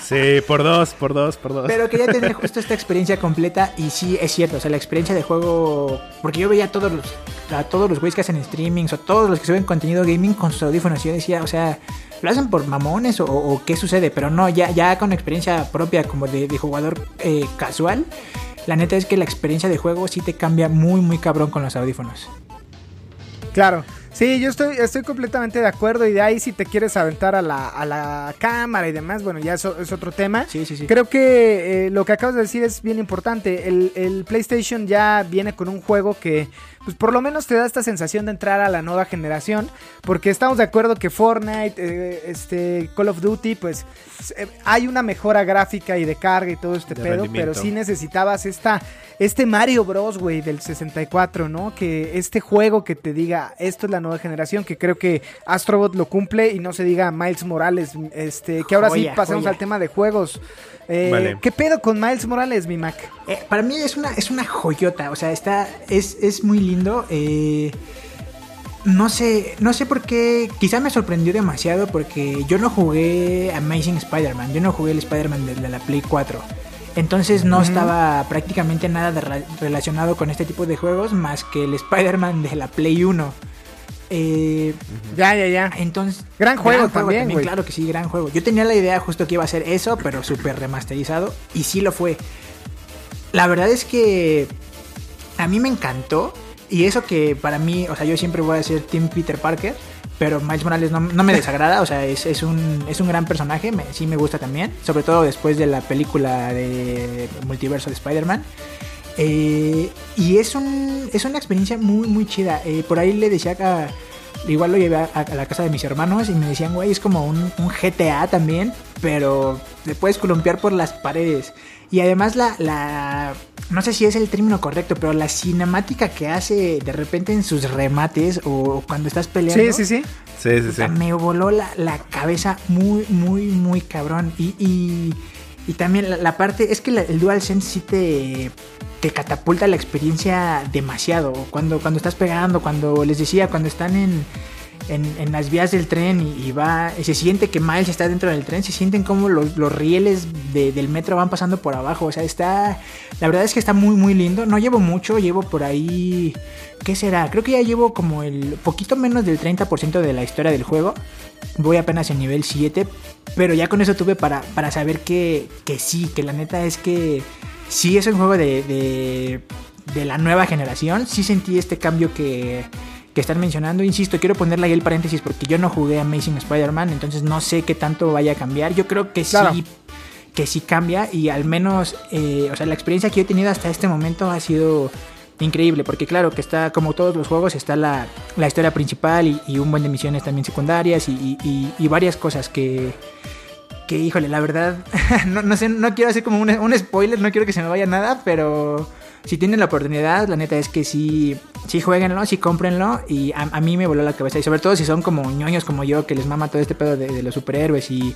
Sí, por dos, por dos, por dos. Pero quería tener justo esta experiencia completa. Y sí, es cierto. O sea, la experiencia de juego. Porque yo veía a todos los. A todos los güeyes que hacen streamings. O todos los que suben contenido gaming con sus audífonos. Y yo decía, o sea. ¿Lo hacen por mamones o, o qué sucede? Pero no, ya, ya con experiencia propia como de, de jugador eh, casual. La neta es que la experiencia de juego sí te cambia muy, muy cabrón con los audífonos. Claro. Sí, yo estoy, estoy completamente de acuerdo y de ahí si te quieres aventar a la, a la cámara y demás, bueno, ya eso es otro tema. Sí, sí, sí. Creo que eh, lo que acabas de decir es bien importante. El, el PlayStation ya viene con un juego que, pues por lo menos te da esta sensación de entrar a la nueva generación, porque estamos de acuerdo que Fortnite, eh, este, Call of Duty, pues eh, hay una mejora gráfica y de carga y todo este De pedo, pero sí necesitabas esta, este Mario Bros, güey, del 64, ¿no? Que este juego que te diga, esto es la nueva generación, que creo que Astrobot lo cumple y no se diga Miles Morales, este, que ahora sí joya. al tema de juegos. Eh, Vale. ¿Qué pedo con Miles Morales, mi Mac? Eh, para mí es una, es una joyota, o sea, está, es, es muy lindo. Eh, no sé, no sé por qué, quizá me sorprendió demasiado porque yo no jugué Amazing Spider-Man, yo no jugué el Spider-Man de, la Play 4. Entonces no estaba prácticamente nada de relacionado con este tipo de juegos más que el Spider-Man de la Play 1. Eh, Ya, ya, ya. entonces, Gran juego también, güey. Claro que sí, gran juego. Yo tenía la idea justo que iba a ser eso, pero súper remasterizado. Y sí lo fue. La verdad es que a mí me encantó. Y eso que para mí, o sea, yo siempre voy a ser Team Peter Parker. Pero Miles Morales no, no me desagrada, o sea, es, es un, es un gran personaje, me- sí me gusta también, sobre todo después de la película de multiverso de Spider-Man. Eh, y es, un, es una experiencia muy, muy chida. Eh, por ahí le decía que igual lo llevé a, a la casa de mis hermanos y me decían, güey, es como un, un GTA también, pero te puedes columpiar por las paredes. Y además la, la... No sé si es el término correcto, pero la cinemática que hace de repente en sus remates o cuando estás peleando. Sí, sí, sí. Sí, sí, sí. Me voló la, la cabeza muy, muy, muy cabrón. Y, y, y también la, la parte, es que la- el DualSense sí te, te catapulta la experiencia demasiado. Cuando, cuando estás pegando, cuando les decía, cuando están en, en, las vías del tren y, y va, se siente que Miles está dentro del tren, se sienten como los, los rieles de- del metro van pasando por abajo. O sea, está, la verdad es que está muy, muy lindo. No llevo mucho, llevo por ahí... ¿Qué será? Creo que ya llevo como el poquito menos del 30% de la historia del juego. Voy apenas en nivel 7. Pero ya con eso tuve para, para saber que, que sí, que la neta es que sí es un juego de, de, de la nueva generación. Sí sentí este cambio que, que están mencionando. Insisto, quiero ponerle ahí el paréntesis porque yo no jugué Amazing Spider-Man. Entonces no sé qué tanto vaya a cambiar. Yo creo que Claro. sí que sí cambia y al menos, eh, o sea, la experiencia que yo he tenido hasta este momento ha sido increíble, porque claro que está, como todos los juegos, está la, la historia principal y, y un buen de misiones también secundarias y, y- y- y varias cosas que, que, híjole, la verdad, no, no sé, no quiero hacer como un, un spoiler, no quiero que se me vaya nada, pero si tienen la oportunidad, la neta es que sí, sí jueguenlo, sí cómprenlo y a, a mí me voló la cabeza y sobre todo si son como ñoños como yo que les mama todo este pedo de, de los superhéroes y,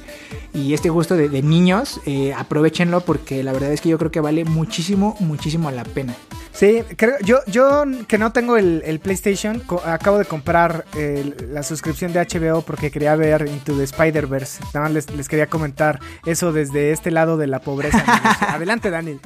y este gusto de, de niños, eh, aprovechenlo porque la verdad es que yo creo que vale muchísimo, muchísimo la pena. Sí, creo, yo, yo que no tengo el, el PlayStation, co- acabo de comprar el- la suscripción de HBO porque quería ver Into the Spider-Verse. Nada más les, les quería comentar eso desde este lado de la pobreza. Adelante, Dani.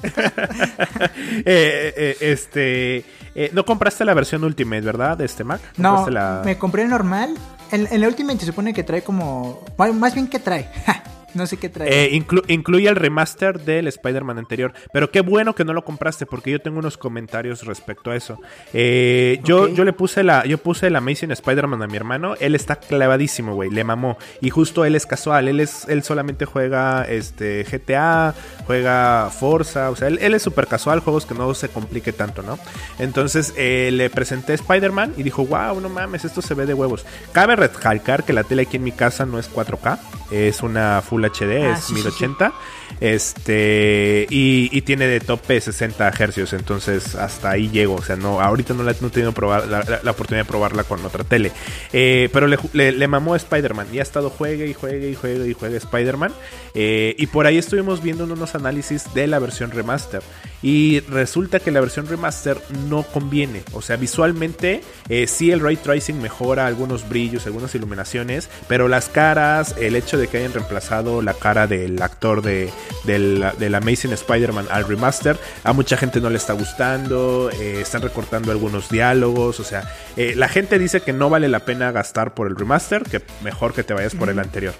Eh, eh, este, eh, no compraste la versión Ultimate, ¿verdad? De este Mac. No, ¿Compraste la- me compré el normal. En, en la Ultimate se supone que trae como... bueno, Más bien que trae. no sé qué trae. Eh, inclu- incluye el remaster del Spider-Man anterior. Pero qué bueno que no lo compraste, porque yo tengo unos comentarios respecto a eso. Eh, yo, yo le puse la, yo puse el Amazing Spider-Man a mi hermano. Él está clavadísimo, güey. Le mamó. Y justo él es casual. Él es, él solamente juega este GTA, juega Forza. O sea, él, él es súper casual, juegos que no se complique tanto, ¿no? Entonces eh, le presenté Spider-Man y dijo, wow, no mames, esto se ve de huevos. Cabe recalcar que la tele aquí en mi casa no es 4K, es una Full HD, Ah, es sí, sí, 1080. Este, y, y tiene de tope 60 hercios, entonces hasta ahí llego. O sea, no, ahorita no, la, no he tenido probar, la, la- la oportunidad de probarla con otra tele. Eh, pero le, le, le mamó Spider-Man y ha estado juegue y juegue y juegue y juegue Spider-Man. Eh, y por ahí estuvimos viendo unos análisis de la versión remaster. Y resulta que la versión remaster no conviene. O sea, visualmente eh, sí el ray tracing mejora algunos brillos, algunas iluminaciones. Pero las caras, el hecho de que hayan reemplazado la cara del actor de, del, del Amazing Spider-Man al remaster, a mucha gente no le está gustando. eh, están recortando algunos diálogos. O sea, eh, la gente dice que no vale la pena gastar por el remaster, que mejor que te vayas por el anterior.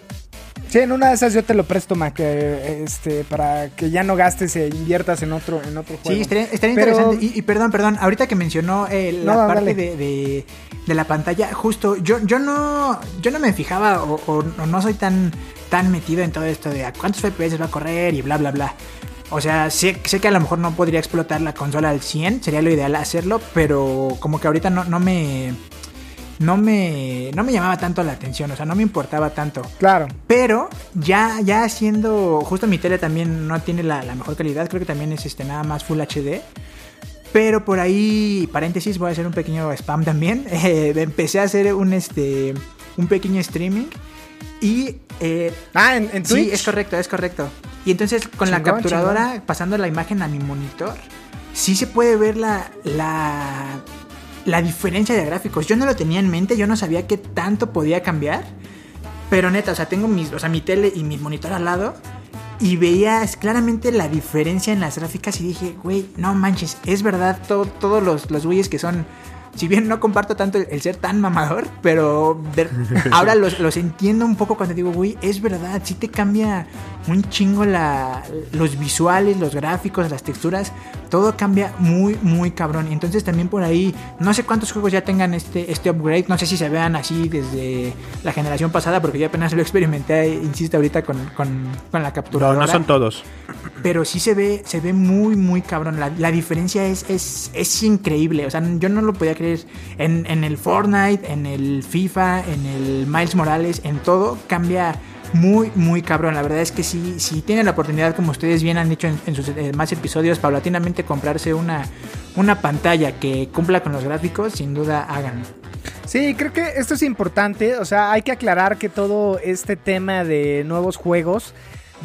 Sí, en una de esas yo te lo presto, Mac, este, para que ya no gastes e inviertas en otro, en otro juego. Sí, estaría, estaría Pero- interesante. Y, y perdón, perdón, ahorita que mencionó eh, la No, parte de, de- de la pantalla, justo, yo, yo no yo no me fijaba o, o- o no soy tan, tan metido en todo esto de a cuántos FPS va a correr y bla, bla, bla. O sea, sé, sé que a lo mejor no podría explotar la consola al 100, sería lo ideal hacerlo, pero como que ahorita no, no me... No me, no me llamaba tanto la atención, o sea, no me importaba tanto. Claro. Pero ya, ya haciendo. Justo mi tele también no tiene la, la mejor calidad. Creo que también es este nada más Full HD. Pero por ahí, paréntesis, voy a hacer un pequeño spam también. Eh, empecé a hacer un este. un pequeño streaming. Y. eh, Ah, en, en Twitch. Sí, es correcto, es correcto. Y entonces con la Chingón, capturadora, pasando la imagen a mi monitor, sí se puede ver la, la, la diferencia de gráficos. Yo no lo tenía en mente, yo no sabía qué tanto podía cambiar. Pero neta, o sea, tengo mis, o sea, mi tele y mi monitor al lado. Y veías claramente la diferencia en las gráficas y dije, güey, no manches, es verdad, todo- todos los, los que son... Si bien no comparto tanto el, el ser tan mamador, pero de- ahora los, los entiendo un poco cuando digo, güey, es verdad, sí te cambia un chingo la, los visuales, los gráficos, las texturas, todo cambia muy, muy cabrón. Y entonces también por ahí, no sé cuántos juegos ya tengan este, este upgrade, no sé si se vean así desde la generación pasada, porque yo apenas lo experimenté, insisto, ahorita con, con, con la No, capturadora. no son todos. Pero sí se ve, se ve muy, muy cabrón. La, la diferencia es, es, es increíble. O sea, yo no lo podía creer. En, en el Fortnite, en el FIFA, en el Miles Morales, en todo cambia muy, muy cabrón. La verdad es que si, si tienen la oportunidad, como ustedes bien han dicho en, sus eh, más episodios, paulatinamente comprarse una, una pantalla que cumpla con los gráficos, sin duda háganlo. Sí, creo que esto es importante. O sea, hay que aclarar que todo este tema de nuevos juegos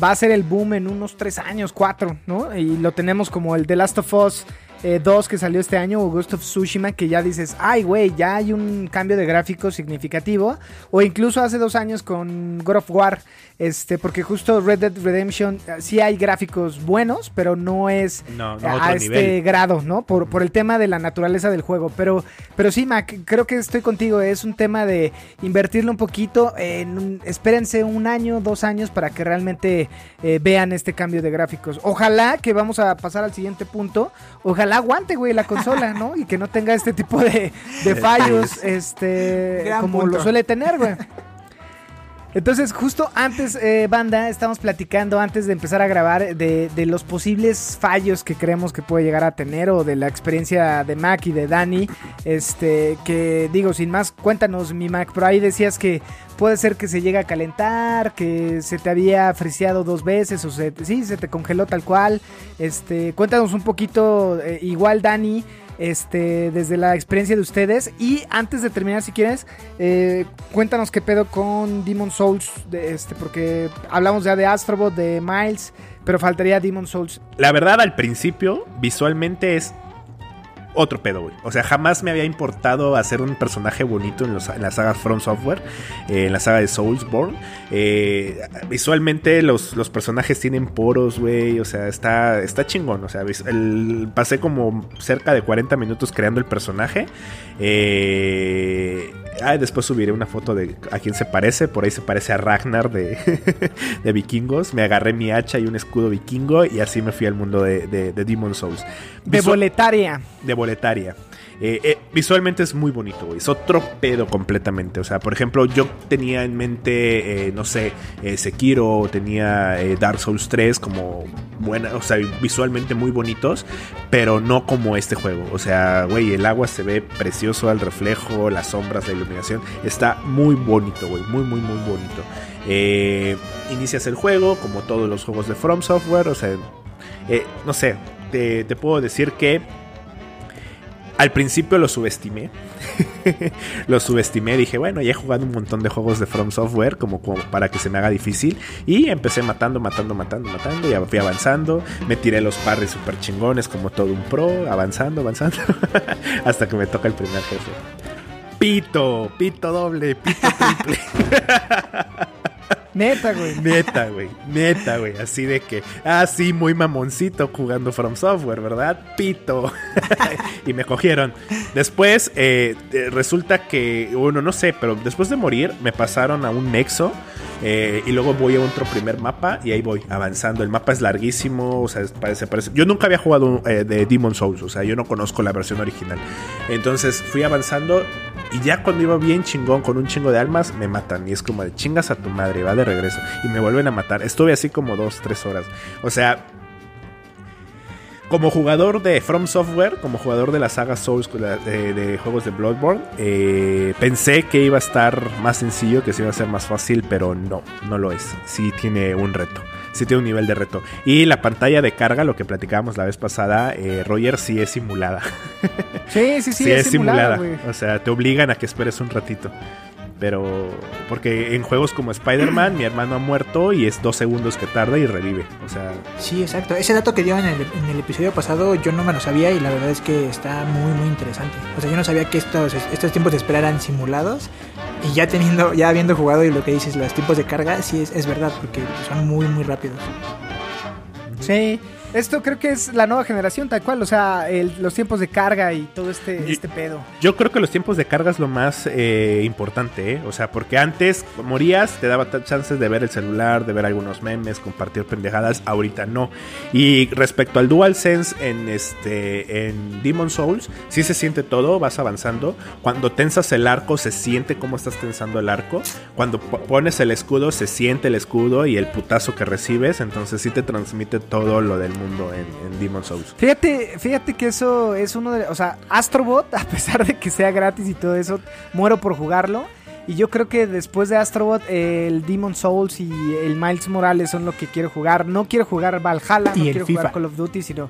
va a ser el boom en unos tres años, cuatro, ¿no? Y lo tenemos como el The Last of Us eh, 2 que salió este año, o Ghost of Tsushima, que ya dices, ay, güey, ya hay un cambio de gráfico significativo. O incluso hace dos años con God of War, este, porque justo Red Dead Redemption eh, sí hay gráficos buenos, pero no es No, no, a este nivel. grado, ¿no? Por, por el tema de la naturaleza del juego. Pero, pero sí, Mac, creo que estoy contigo. Es un tema de invertirle un poquito. En un- espérense un año, dos años para que realmente eh, vean este cambio de gráficos. Ojalá que vamos a pasar al siguiente punto. Ojalá aguante, güey, la consola, ¿no? Y que no tenga este tipo de, de fallos, este, Gran como punto. lo suele tener, güey. Entonces, justo antes, eh, banda, estamos platicando antes de empezar a grabar de, de los posibles fallos que creemos que puede llegar a tener o de la experiencia de Mac y de Dani. Este, que digo, sin más, cuéntanos, mi Mac, por ahí decías que puede ser que se llegue a calentar, que se te había friseado dos veces o se, sí, se te congeló tal cual. Este, cuéntanos un poquito, eh, igual Dani este, desde la experiencia de ustedes. Y antes de terminar, si quieres, eh, cuéntanos qué pedo con Demon Souls, de este, porque hablamos ya de Astrobot, de Miles, pero faltaría Demon Souls. La verdad, al principio, visualmente es otro pedo, güey. O sea, jamás me había importado hacer un personaje bonito en, los- en la saga From Software, eh, en la saga de Soulsborne. Eh, visualmente los, los personajes tienen poros, güey. O sea, está, está chingón. O sea, el- pasé como cerca de 40 minutos creando el personaje. Eh, ah, después subiré una foto de a quién se parece. Por ahí se parece a Ragnar de, de vikingos. Me agarré mi hacha y un escudo vikingo y así me fui al mundo de, de, de Demon Souls. De boletaria. de boletaria. Eh, eh, visualmente es muy bonito, güey. Es otro pedo completamente. O sea, por ejemplo, yo tenía en mente, eh, no sé, eh, Sekiro, tenía Dark Souls 3 como buena, o sea, visualmente muy bonitos, pero no como este juego. O sea, güey, el agua se ve precioso al reflejo, las sombras, la iluminación. Está muy bonito, güey. Muy, muy, muy bonito. Inicias el juego, como todos los juegos de From Software. O sea, no sé, te puedo decir que al principio lo subestimé. lo subestimé. Dije, bueno, ya he jugado un montón de juegos de From Software como, para que se me haga difícil. Y empecé matando, matando, matando, matando. Y fui avanzando. Me tiré los parries super chingones como todo un pro. Avanzando, avanzando. hasta que me toca el primer jefe. Pito, pito doble, pito triple. Neta, güey. Neta, güey. Neta, güey. Así de que, ah, muy mamoncito jugando From Software, ¿verdad? Pito. y me cogieron. Después, eh, eh, resulta que, bueno, no sé, pero después de morir, me pasaron a un nexo. eh, y luego voy a otro primer mapa y ahí voy avanzando. El mapa es larguísimo, o sea, parece, parece. Yo nunca había jugado eh, de Demon Souls, o sea, yo no conozco la versión original. Entonces fui avanzando y ya cuando iba bien chingón con un chingo de almas, me matan. Y es como de chingas a tu madre, va de regreso. Y me vuelven a matar. Estuve así como dos, tres horas. O sea, como jugador de From Software, como jugador de la saga Souls de, juegos de Bloodborne, eh, pensé que iba a estar más sencillo, que se iba a ser más fácil, pero no, no lo es. Sí tiene un reto, sí tiene un nivel de reto. Y la pantalla de carga, lo que platicábamos la vez pasada, eh, Roger sí es simulada. Sí, sí, sí, Sí, es, es simulada. O sea, te obligan a que esperes un ratito. Pero, porque en juegos como Spider-Man, mi hermano ha muerto y es dos segundos que tarda y revive. O sea, Sí, exacto. Ese dato que dio en el, en el episodio pasado yo no me lo sabía y la verdad es que está muy, muy interesante. O sea, yo no sabía que estos, estos tiempos de espera eran simulados y ya teniendo, ya habiendo jugado y lo que dices, los tiempos de carga, sí es, es verdad porque son muy, muy rápidos. Sí. Esto creo que es la nueva generación, tal cual. O sea, el- los tiempos de carga y todo este, este pedo. Yo creo que los tiempos de carga es lo más eh, importante, ¿eh? O sea, porque antes morías, te daba chances de ver el celular, de ver algunos memes, compartir pendejadas, ahorita no. Y respecto al DualSense en este en Demon Souls, sí se siente todo, vas avanzando. Cuando tensas el arco, se siente cómo estás tensando el arco. Cuando po- pones el escudo, se siente el escudo y el putazo que recibes. Entonces sí te transmite todo lo del mundo en, en Demon Souls. Fíjate, fíjate que eso es uno de... O sea, Astrobot, a pesar de que sea gratis y todo eso, muero por jugarlo. Y yo creo que después de Astrobot, el Demon Souls y el Miles Morales son lo que quiero jugar. No quiero jugar Valhalla, Y no el quiero FIFA. jugar Call of Duty, sino...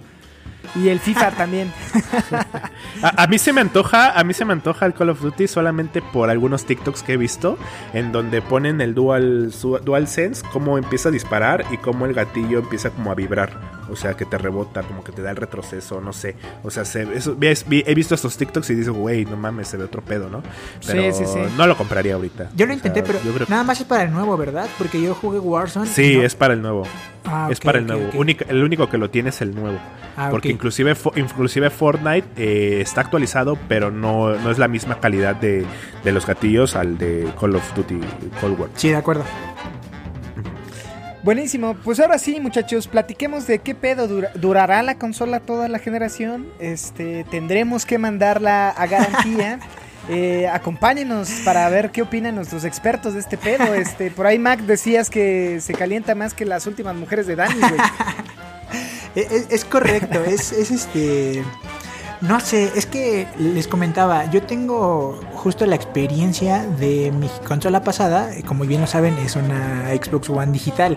Y el FIFA también. A, a mí se me antoja, a mí se me antoja el Call of Duty solamente por algunos TikToks que he visto en donde ponen el Dual su- DualSense cómo empieza a disparar y cómo el gatillo empieza como a vibrar, o sea, que te rebota, como que te da el retroceso, no sé. O sea, se- eso- he visto estos TikToks y digo, güey, no mames, se ve otro pedo, ¿no? Pero Sí, sí, sí. no lo compraría ahorita. Yo lo O intenté, sea, pero nada más es para el nuevo, ¿verdad? Porque yo jugué Warzone. Sí, no- es para el nuevo. Ah, es para el nuevo. ok. Única- el único que lo tiene es el nuevo. Ah, Porque inclusive, inclusive Fortnite eh, está actualizado, pero no, no es la misma calidad de, de los gatillos al de Call of Duty Cold War. Sí, de acuerdo. Buenísimo, pues ahora sí, muchachos, platiquemos de qué pedo dura- durará la consola toda la generación. Este, tendremos que mandarla a garantía. Eh, acompáñenos para ver qué opinan nuestros expertos de este pedo. Este, por ahí Mac decías que se calienta más que las últimas mujeres de Dani, güey. Es, es- es correcto, es, es este... No sé, es que les comentaba, yo tengo justo la experiencia de mi consola pasada, como bien lo saben, es una Xbox One digital.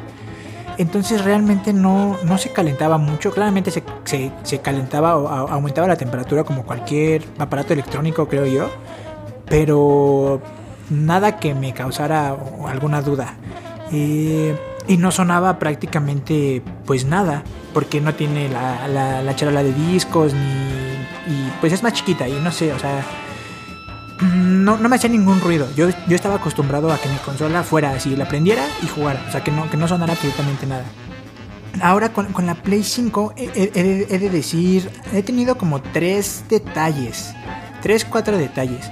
Entonces realmente no, no se calentaba mucho, claramente se, se- se calentaba o aumentaba la temperatura como cualquier aparato electrónico, creo yo, pero nada que me causara alguna duda. Eh, y no sonaba prácticamente pues nada, porque no tiene la, la, la charola de discos ni y pues es más chiquita y no sé, o sea, no, no me hacía ningún ruido. Yo, yo estaba acostumbrado a que mi consola fuera así, la prendiera y jugara, o sea, que no, que no sonara absolutamente nada. Ahora con, con la Play 5 he, de decir, he tenido como tres detalles, tres, cuatro detalles.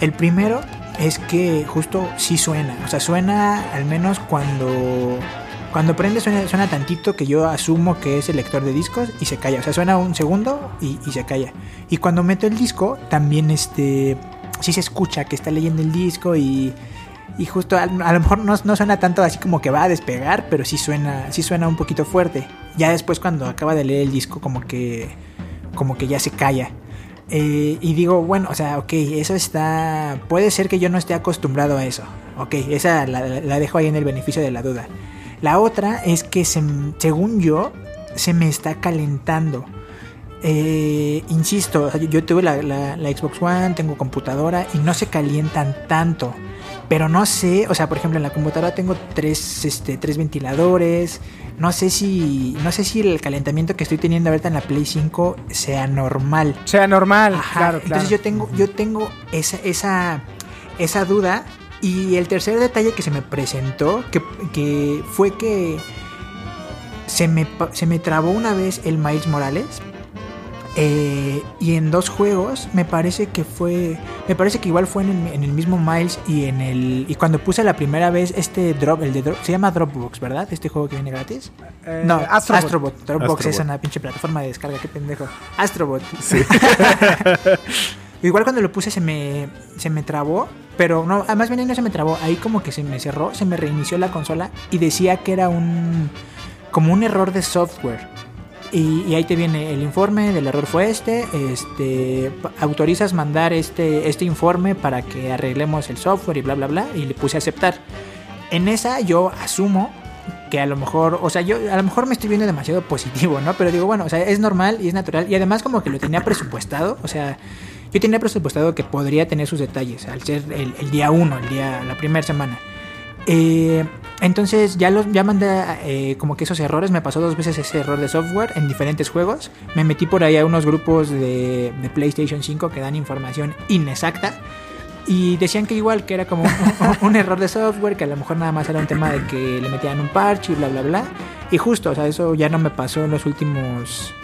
El primero es que justo sí suena, o sea, suena al menos cuando cuando prende suena, tantito que yo asumo que es el lector de discos y se calla, o sea, suena un segundo y, se calla. Y cuando meto el disco también este sí se escucha que está leyendo el disco y y justo a, lo mejor no, no suena tanto así como que va a despegar, pero sí suena, sí suena un poquito fuerte. Ya después cuando acaba de leer el disco como que, como que ya se calla. Eh, y digo, bueno, o sea, ok, eso está... Puede ser que yo no esté acostumbrado a eso. Ok, esa la dejo ahí en el beneficio de la duda. La otra es que se, según yo, se me está calentando. Eh, insisto, yo, yo tuve la, la- la Xbox One, tengo computadora y no se calientan tanto. Pero no sé, o sea, por ejemplo, en la computadora tengo tres, este, tres ventiladores. No sé si. No sé si el calentamiento que estoy teniendo ahorita en la Play 5 sea normal. Sea normal, Ajá, claro, claro. Entonces yo tengo, yo tengo esa, esa, esa duda. Y el tercer detalle que se me presentó, que, que fue que se me, pa- se me trabó una vez el Miles Morales. eh, y en dos juegos me parece que fue me parece que igual fue en el, en el mismo Miles y en el y cuando puse la primera vez este drop el de drop, se llama Dropbox verdad este juego que viene gratis Eh, no Astrobot. Astrobot, Dropbox es Astrobot. una pinche plataforma de descarga qué pendejo Astrobot Igual cuando lo puse se me, se me trabó, pero no, ah, más bien no se me trabó, ahí como que se me cerró, se me reinició la consola y decía que era un como un error de software. Y, ahí te viene el informe del error fue este, este autorizas mandar este, este informe para que arreglemos el software y bla bla bla y le puse a aceptar. En esa yo asumo que a lo mejor, o sea, yo a lo mejor me estoy viendo demasiado positivo, ¿no? Pero digo, bueno, o sea, es normal y es natural. Y además como que lo tenía presupuestado, o sea, yo tenía presupuestado que podría tener sus detalles al ser el, día uno, el día, la primera semana. Eh, entonces ya los ya mandé eh, como que esos errores, me pasó dos veces ese error de software en diferentes juegos. Me metí por ahí a unos grupos de, PlayStation 5 que dan información inexacta. Y decían que igual que era como un, error de software, que a lo mejor nada más era un tema de que le metían un parche y bla bla bla. Y justo, o sea, eso ya no me pasó en los últimos.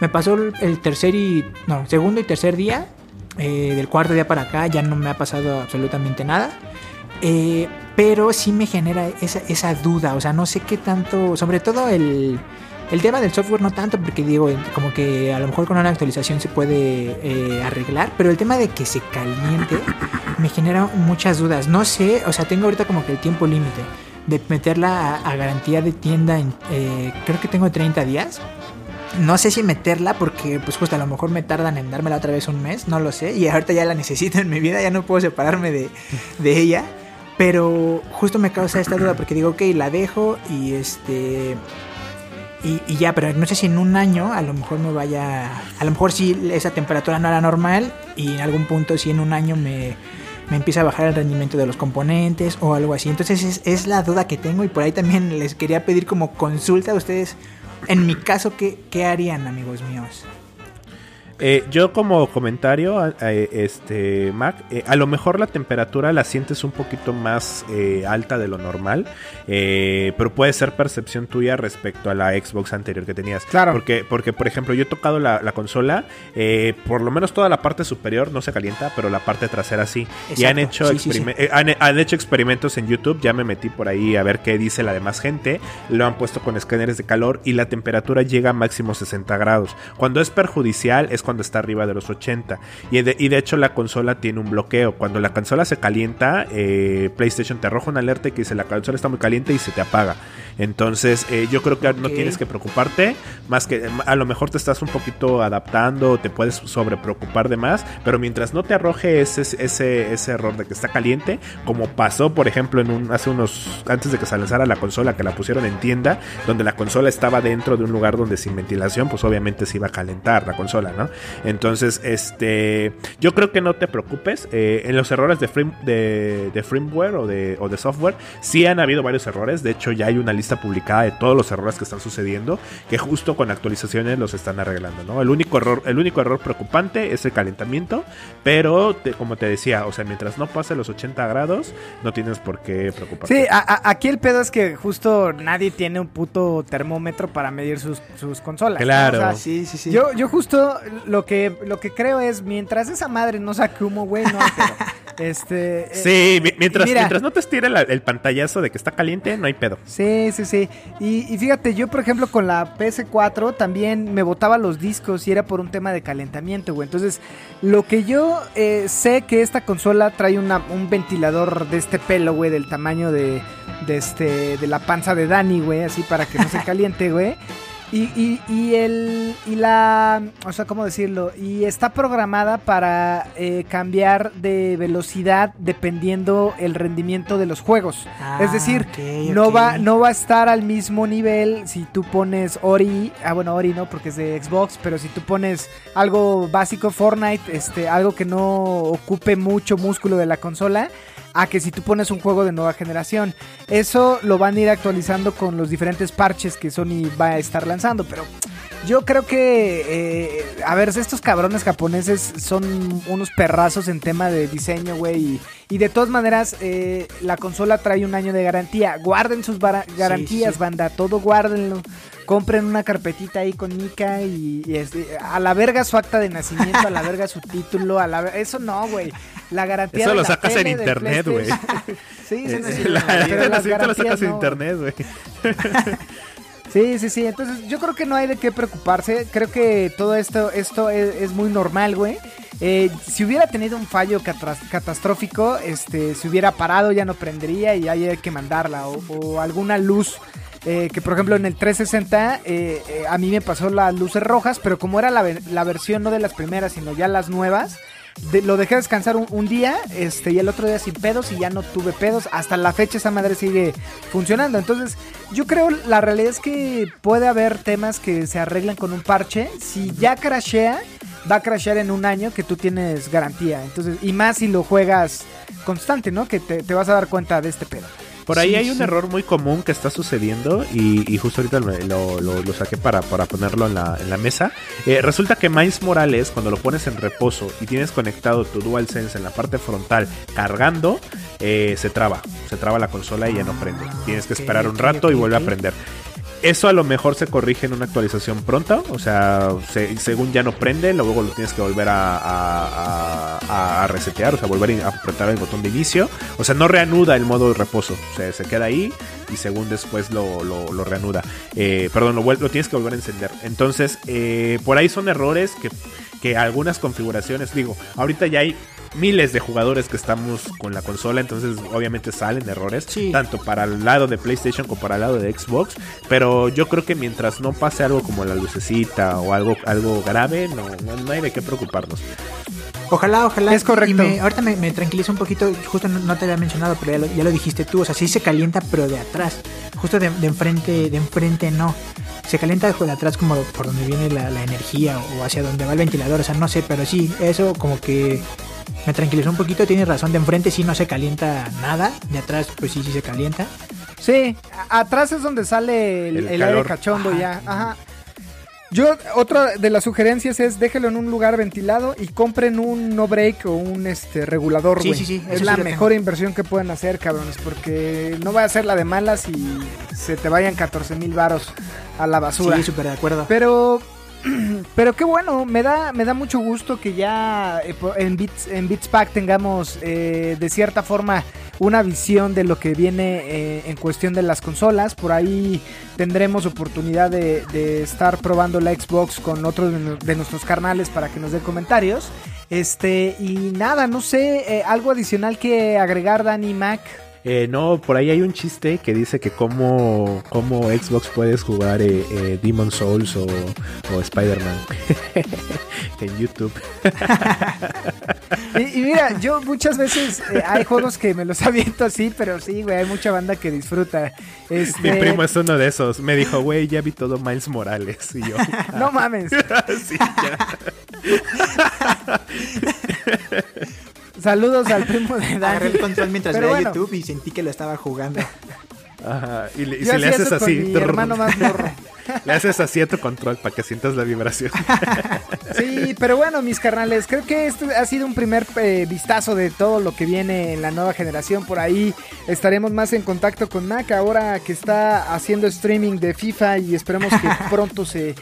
Me pasó el tercer y. No, segundo y tercer día. Eh, del cuarto día para acá ya no me ha pasado absolutamente nada. Eh, pero sí me genera esa, esa duda. O sea, no sé qué tanto. Sobre todo el. El tema del software no tanto, porque digo, como que a lo mejor con una actualización se puede eh, arreglar, pero el tema de que se caliente me genera muchas dudas. No sé, o sea, tengo ahorita como que el tiempo límite de meterla a, garantía de tienda, en, eh, creo que tengo 30 días. No sé si meterla porque pues justo a lo mejor me tardan en dármela otra vez un mes, no lo sé. Y ahorita ya la necesito en mi vida, ya no puedo separarme de, de ella. Pero justo me causa esta duda porque digo, ok, la dejo y este... Y, ya, pero no sé si en un año a lo mejor me vaya... A lo mejor si esa temperatura no era normal y en algún punto si en un año me, me empieza a bajar el rendimiento de los componentes o algo así. Entonces es, es la duda que tengo y por ahí también les quería pedir como consulta a ustedes. En mi caso, ¿qué, qué harían amigos míos? Eh, yo como comentario, este Mac, eh, a lo mejor la temperatura la sientes un poquito más eh, alta de lo normal, pero puede ser percepción tuya respecto a la Xbox anterior que tenías. Claro. Porque, porque por ejemplo, yo he tocado la, la consola, por lo menos toda la parte superior no se calienta, pero la parte trasera sí. y han Exacto, hecho, sí, sí, sí. experime- han, han hecho experimentos en YouTube, ya me metí por ahí a ver qué dice la demás gente, lo han puesto con escáneres de calor y la temperatura llega a máximo 60 grados. Cuando es perjudicial es cuando está arriba de los 80. Y de, y de hecho la consola tiene un bloqueo. Cuando la consola se calienta, eh, PlayStation te arroja una alerta que dice la consola está muy caliente y se te apaga. Entonces eh, yo creo que no tienes que preocuparte, más que a lo mejor te estás un poquito adaptando, te puedes sobre preocupar de más, pero mientras no te arroje ese, ese, ese error de que está caliente, como pasó por ejemplo en un, hace unos, antes de que se lanzara la consola, que la pusieron en tienda, donde la consola estaba dentro de un lugar donde sin ventilación, pues obviamente se iba a calentar la consola, ¿no? Entonces, este, yo creo que no te preocupes. Eh, en los errores de, frame, de, de, firmware o de, o de software, sí han habido varios errores. De hecho, ya hay una lista publicada de todos los errores que están sucediendo, que justo con actualizaciones los están arreglando, ¿no? El único error, el único error preocupante es el calentamiento, pero como te decía, o sea, mientras no pase los 80 grados, no tienes por qué preocuparte. Sí, a, a, aquí el pedo es que justo nadie tiene un puto termómetro para medir sus, sus consolas. Claro. ¿no? O sea, Sí, sí, sí. Yo, yo justo lo que, lo que creo es, mientras esa madre no saque humo, güey, no hay pedo. Este, eh, Sí, mi- mientras, mira. mientras no te estire la- el pantallazo de que está caliente, no hay pedo. Sí, sí, sí. Y, y fíjate, yo por ejemplo con la PS4 también me botaba los discos y era por un tema de calentamiento, güey. Entonces, lo que yo eh, sé que esta consola trae una- un ventilador de este pelo, güey, del tamaño de, de, este, de la panza de Dani, güey, así para que no se caliente, güey. Y, y, y el y la o sea cómo decirlo y está programada para eh, cambiar de velocidad dependiendo el rendimiento de los juegos. Ah, es decir ok, no va no va a estar al mismo nivel si tú pones Ori ah bueno Ori no porque es de Xbox pero si tú pones algo básico Fortnite este algo que no ocupe mucho músculo de la consola a que si tú pones un juego de nueva generación. Eso lo van a ir actualizando con los diferentes parches que Sony va a estar lanzando, pero yo creo que, eh, a ver, estos cabrones japoneses son unos perrazos en tema de diseño, güey, y, y de todas maneras eh, la consola trae un año de garantía. Guarden sus garantías, sí. banda, todo guárdenlo. Compren una carpetita ahí con Mika y, y este, a la verga su acta de nacimiento, a la verga su título, a la eso no, güey. La garantía Eso de lo la sacas en tele, internet, güey. Sí, sí, sí, sí, La, la las nacimiento lo sacas en internet, güey. Sí, sí, sí. Entonces yo creo que no hay de qué preocuparse. Creo que todo esto, esto es, es muy normal, güey. Eh, si hubiera tenido un fallo catastrófico, este, se hubiera parado, ya no prendería y ahí hay que mandarla. O, o alguna luz. Eh, que por ejemplo en el 360 eh, eh, a mí me pasó las luces rojas, pero como era la, la versión no de las primeras, sino ya las nuevas, de- lo dejé descansar un, un día este, y el otro día sin pedos y ya no tuve pedos. Hasta la fecha esa madre sigue funcionando. Entonces yo creo la realidad es que puede haber temas que se arreglan con un parche. Si ya crashea, va a crashear en un año que tú tienes garantía. Entonces, y más si lo juegas constante, ¿no? Que te, te vas a dar cuenta de este pedo. Por ahí Sí, hay un error muy común que está sucediendo y, y justo ahorita lo, lo- lo- lo saqué para, para ponerlo en la, en la mesa. Eh, resulta que Miles Morales, cuando lo pones en reposo y tienes conectado tu DualSense en la parte frontal cargando, eh, se traba. Se traba la consola y ya no prende. Tienes que esperar un rato y vuelve a prender. Eso a lo mejor se corrige en una actualización pronta, o sea, se- según ya no prende, luego lo tienes que volver a, resetear, o sea, volver a apretar el botón de inicio, o sea, no reanuda el modo de reposo, o sea, se queda ahí y según después lo, reanuda, Eh, perdón, lo, lo tienes que volver a encender. Entonces, eh, por ahí son errores que, que algunas configuraciones, digo, ahorita ya hay miles de jugadores que estamos con la consola, entonces obviamente salen errores, Sí. tanto para el lado de PlayStation como para el lado de Xbox, pero yo creo que mientras no pase algo como la lucecita o algo, algo grave, no, no, no hay de qué preocuparnos. Ojalá, ojalá. Es correcto. Y me- ahorita me, me tranquiliza un poquito, justo no, no te había mencionado, pero ya lo, ya lo dijiste tú, o sea, sí se calienta, pero de atrás. Justo de, de enfrente, de enfrente no. Se calienta de de atrás como por donde viene la, la energía o hacia donde va el ventilador, o sea, no sé, pero sí, eso como que me tranquilizó un poquito, tienes razón, de enfrente sí no se calienta nada, de atrás pues sí, sí se calienta. Sí, atrás es donde sale el, El el aire calor. cachondo Ajá. ya. Ajá. Yo, otra de las sugerencias es déjelo en un lugar ventilado y compren un no break o un este regulador, Sí, güey. sí, sí, Es la mejor tengo. inversión que pueden hacer, cabrones, porque no va a ser la de malas y se te vayan 14 mil varos a la basura. Sí, súper de acuerdo. Pero, pero qué bueno, me da, me da mucho gusto que ya eh, en Beats, en Beats Pack tengamos eh, de cierta forma una visión de lo que viene eh, en cuestión de las consolas. Por ahí tendremos oportunidad de, de estar probando la Xbox con otros de, nu- de nuestros carnales para que nos den comentarios. Este, y nada, no sé, algo adicional que agregar, Dani Mac. Eh, no, por ahí hay un chiste que dice que cómo, cómo Xbox puedes jugar eh, eh, Demon Souls o, o Spider-Man en YouTube. Y, y mira, yo muchas veces eh, hay juegos que me los aviento así, pero sí, güey, hay mucha banda que disfruta. Este, Mi primo es uno de esos. Me dijo, güey, ya vi todo Miles Morales. Y yo, No mames. sí, ya. Saludos al primo de Agarré el Dani. control mientras Pero veía bueno. YouTube y sentí que lo estaba jugando. Ajá, y, le- y si le haces eso con así, mi hermano más morro. le haces así a tu control para que sientas la vibración. Sí, pero bueno, mis carnales, creo que este ha sido un primer eh, vistazo de todo lo que viene en la nueva generación. Por ahí estaremos más en contacto con Mac ahora que está haciendo streaming de FIFA y esperemos que pronto se eh,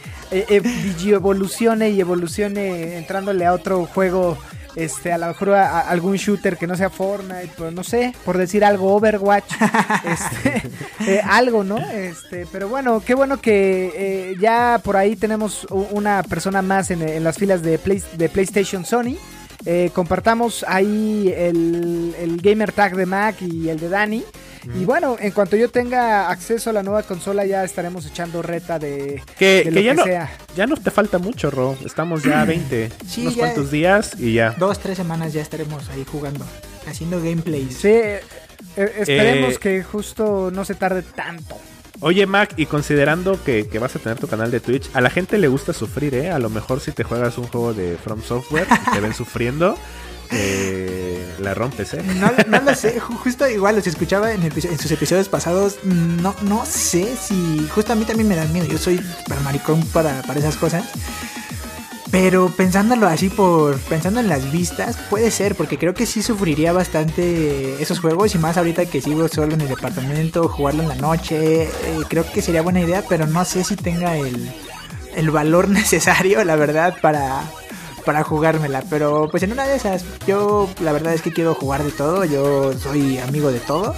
eh, evolucione y evolucione entrándole a otro juego. Este, a lo mejor a, a algún shooter que no sea Fortnite, pero no sé, por decir algo, Overwatch, este, eh, algo, ¿no? Este, pero bueno, qué bueno que eh, ya por ahí tenemos una persona más en, en las filas de, Play- de PlayStation Sony. Eh, compartamos ahí el, el gamer tag de Mac y el de Dani. Y bueno, en cuanto yo tenga acceso a la nueva consola, ya estaremos echando reta de, Que, de que lo ya, que no, sea. ya no te falta mucho, Ro. Estamos ya a 20. Sí, unos ya- cuantos días y ya. Dos, tres semanas ya estaremos ahí jugando, haciendo gameplays. Sí, eh, eh, esperemos Eh, que justo no se tarde tanto. Oye, Mac, y considerando que, que vas a tener tu canal de Twitch, a la gente le gusta sufrir, ¿eh? A lo mejor si te juegas un juego de From Software y te ven sufriendo, eh, la rompes, ¿eh? No, no lo sé, ju- justo igual los escuchaba en, sus episodios pasados. No, no sé si. Justo a mí también me dan miedo. Yo soy maricón para, para esas cosas. Pero pensándolo así por. Pensando en las vistas, puede ser, porque creo que sí sufriría bastante esos juegos. Y más ahorita que sigo solo en el departamento, jugarlo en la noche. eh, creo que sería buena idea, pero no sé si tenga el, el valor necesario, la verdad, para, para jugármela. Pero pues en una de esas, yo la verdad es que quiero jugar de todo. Yo soy amigo de todo.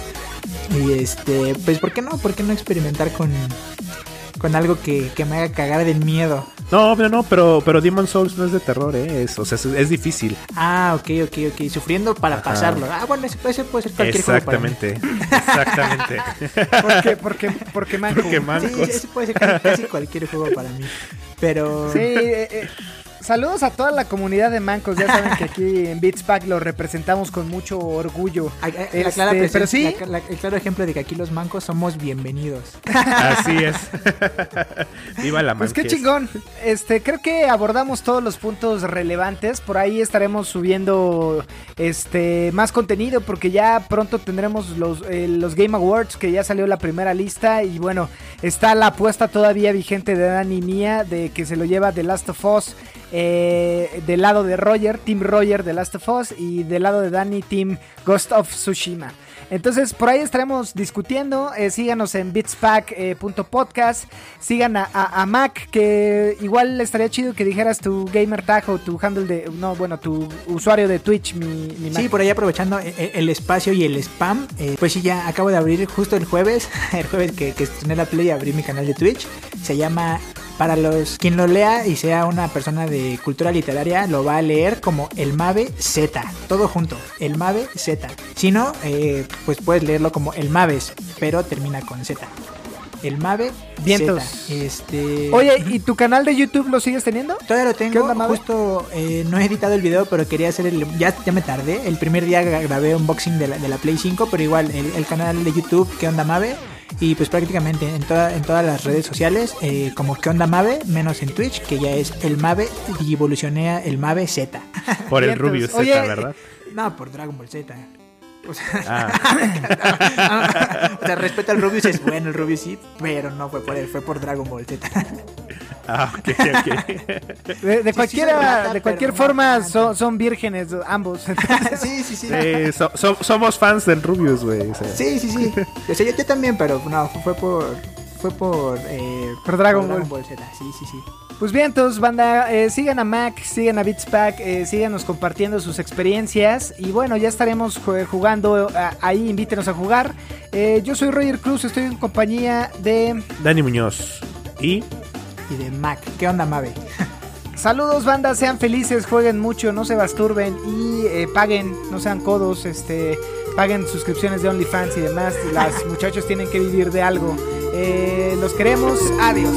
Y este, pues ¿por qué no? ¿Por qué no experimentar con, con algo que, que me haga cagar del miedo? No, no, no, pero, pero Demon Souls no es de terror, ¿eh? Es, o sea, es, es difícil. Ah, ok, ok, ok. Sufriendo para Ajá. pasarlo. Ah, bueno, ese, ese puede ser cualquier juego para mí. Exactamente. Exactamente. Porque, porque, porque manco. Porque man- Sí, Mancos. ese puede ser casi, casi cualquier juego para mí. Pero... Sí, eh, eh, saludos a toda la comunidad de mancos. Ya saben que aquí en Beats Pack lo representamos con mucho orgullo. a- a- la Este, clara pero sí, la- la- el claro ejemplo de que aquí los mancos somos bienvenidos. Así es. Viva la pues qué chingón. Este, creo que abordamos todos los puntos relevantes. Por ahí estaremos subiendo este más contenido porque ya pronto tendremos los, eh, los Game Awards que ya salió la primera lista y bueno, está la apuesta todavía vigente de Dani Mía de que se lo lleva The Last of Us eh, del lado de Roger, Team Roger de Last of Us y del lado de Dani, Team Ghost of Tsushima. Entonces, por ahí estaremos discutiendo. eh, síganos en bitspack.podcast. sigan a, Mac, que igual estaría chido que dijeras tu gamer tag o tu handle de. No, bueno, tu usuario de Twitch, mi, mi Mac. Sí, por ahí aprovechando e- e- el espacio y el spam, eh, pues sí, ya acabo de abrir justo el jueves, el jueves que, que estrené la Play, abrí mi canal de Twitch. Se llama, para los quien lo lea y sea una persona de cultura literaria, lo va a leer como El Mave Z, todo junto, El Mave Z. Si no, eh, pues puedes leerlo como El Maves, pero termina con Z. El Mave Vientos. Este... Oye, ¿y tu canal de YouTube lo sigues teniendo? Todavía lo ¿Qué tengo, onda, Mabe? justo eh, no he editado el video, pero quería hacer el... Ya, ya me tardé, el primer día gra- grabé unboxing de la, de la Play 5, pero igual el, el canal de YouTube, ¿qué onda Mave? Y pues prácticamente en, toda- en todas las redes sociales, eh, como ¿qué onda Mave? Menos en Twitch, que ya es el Mave y evolucionea el Mave Z. Por el. Rubius Z, Oye, ¿verdad? no, por Dragon Ball Z. O sea, Ah, o sea, respeto al Rubius, es bueno el Rubius sí, pero no fue por él, fue por Dragon Ball Z. ah, ok, ok. De, de sí cualquiera, de cualquier no forma son, son vírgenes ambos. sí, sí, sí. Sí, so- so- somos fans del Rubius, güey. o sea. Sí, sí, sí. O sea, yo, yo también, pero no, fue por. Fue por. Eh, Por Dragon Ball. Z. Sí, sí, sí. Pues bien, entonces, banda, eh, sigan a Mac, sigan a Beatspack, eh, síganos compartiendo sus experiencias. Y bueno, ya estaremos ju- jugando eh, ahí, invítenos a jugar. Eh, yo soy Roger Cruz, estoy en compañía de. Dani Muñoz. Y Y de Mac. ¿Qué onda, Mave? Saludos, banda, sean felices, jueguen mucho, no se basturben y eh, paguen, no sean codos, este, paguen suscripciones de OnlyFans y demás. Las muchachos tienen que vivir de algo. Eh, los queremos, adiós.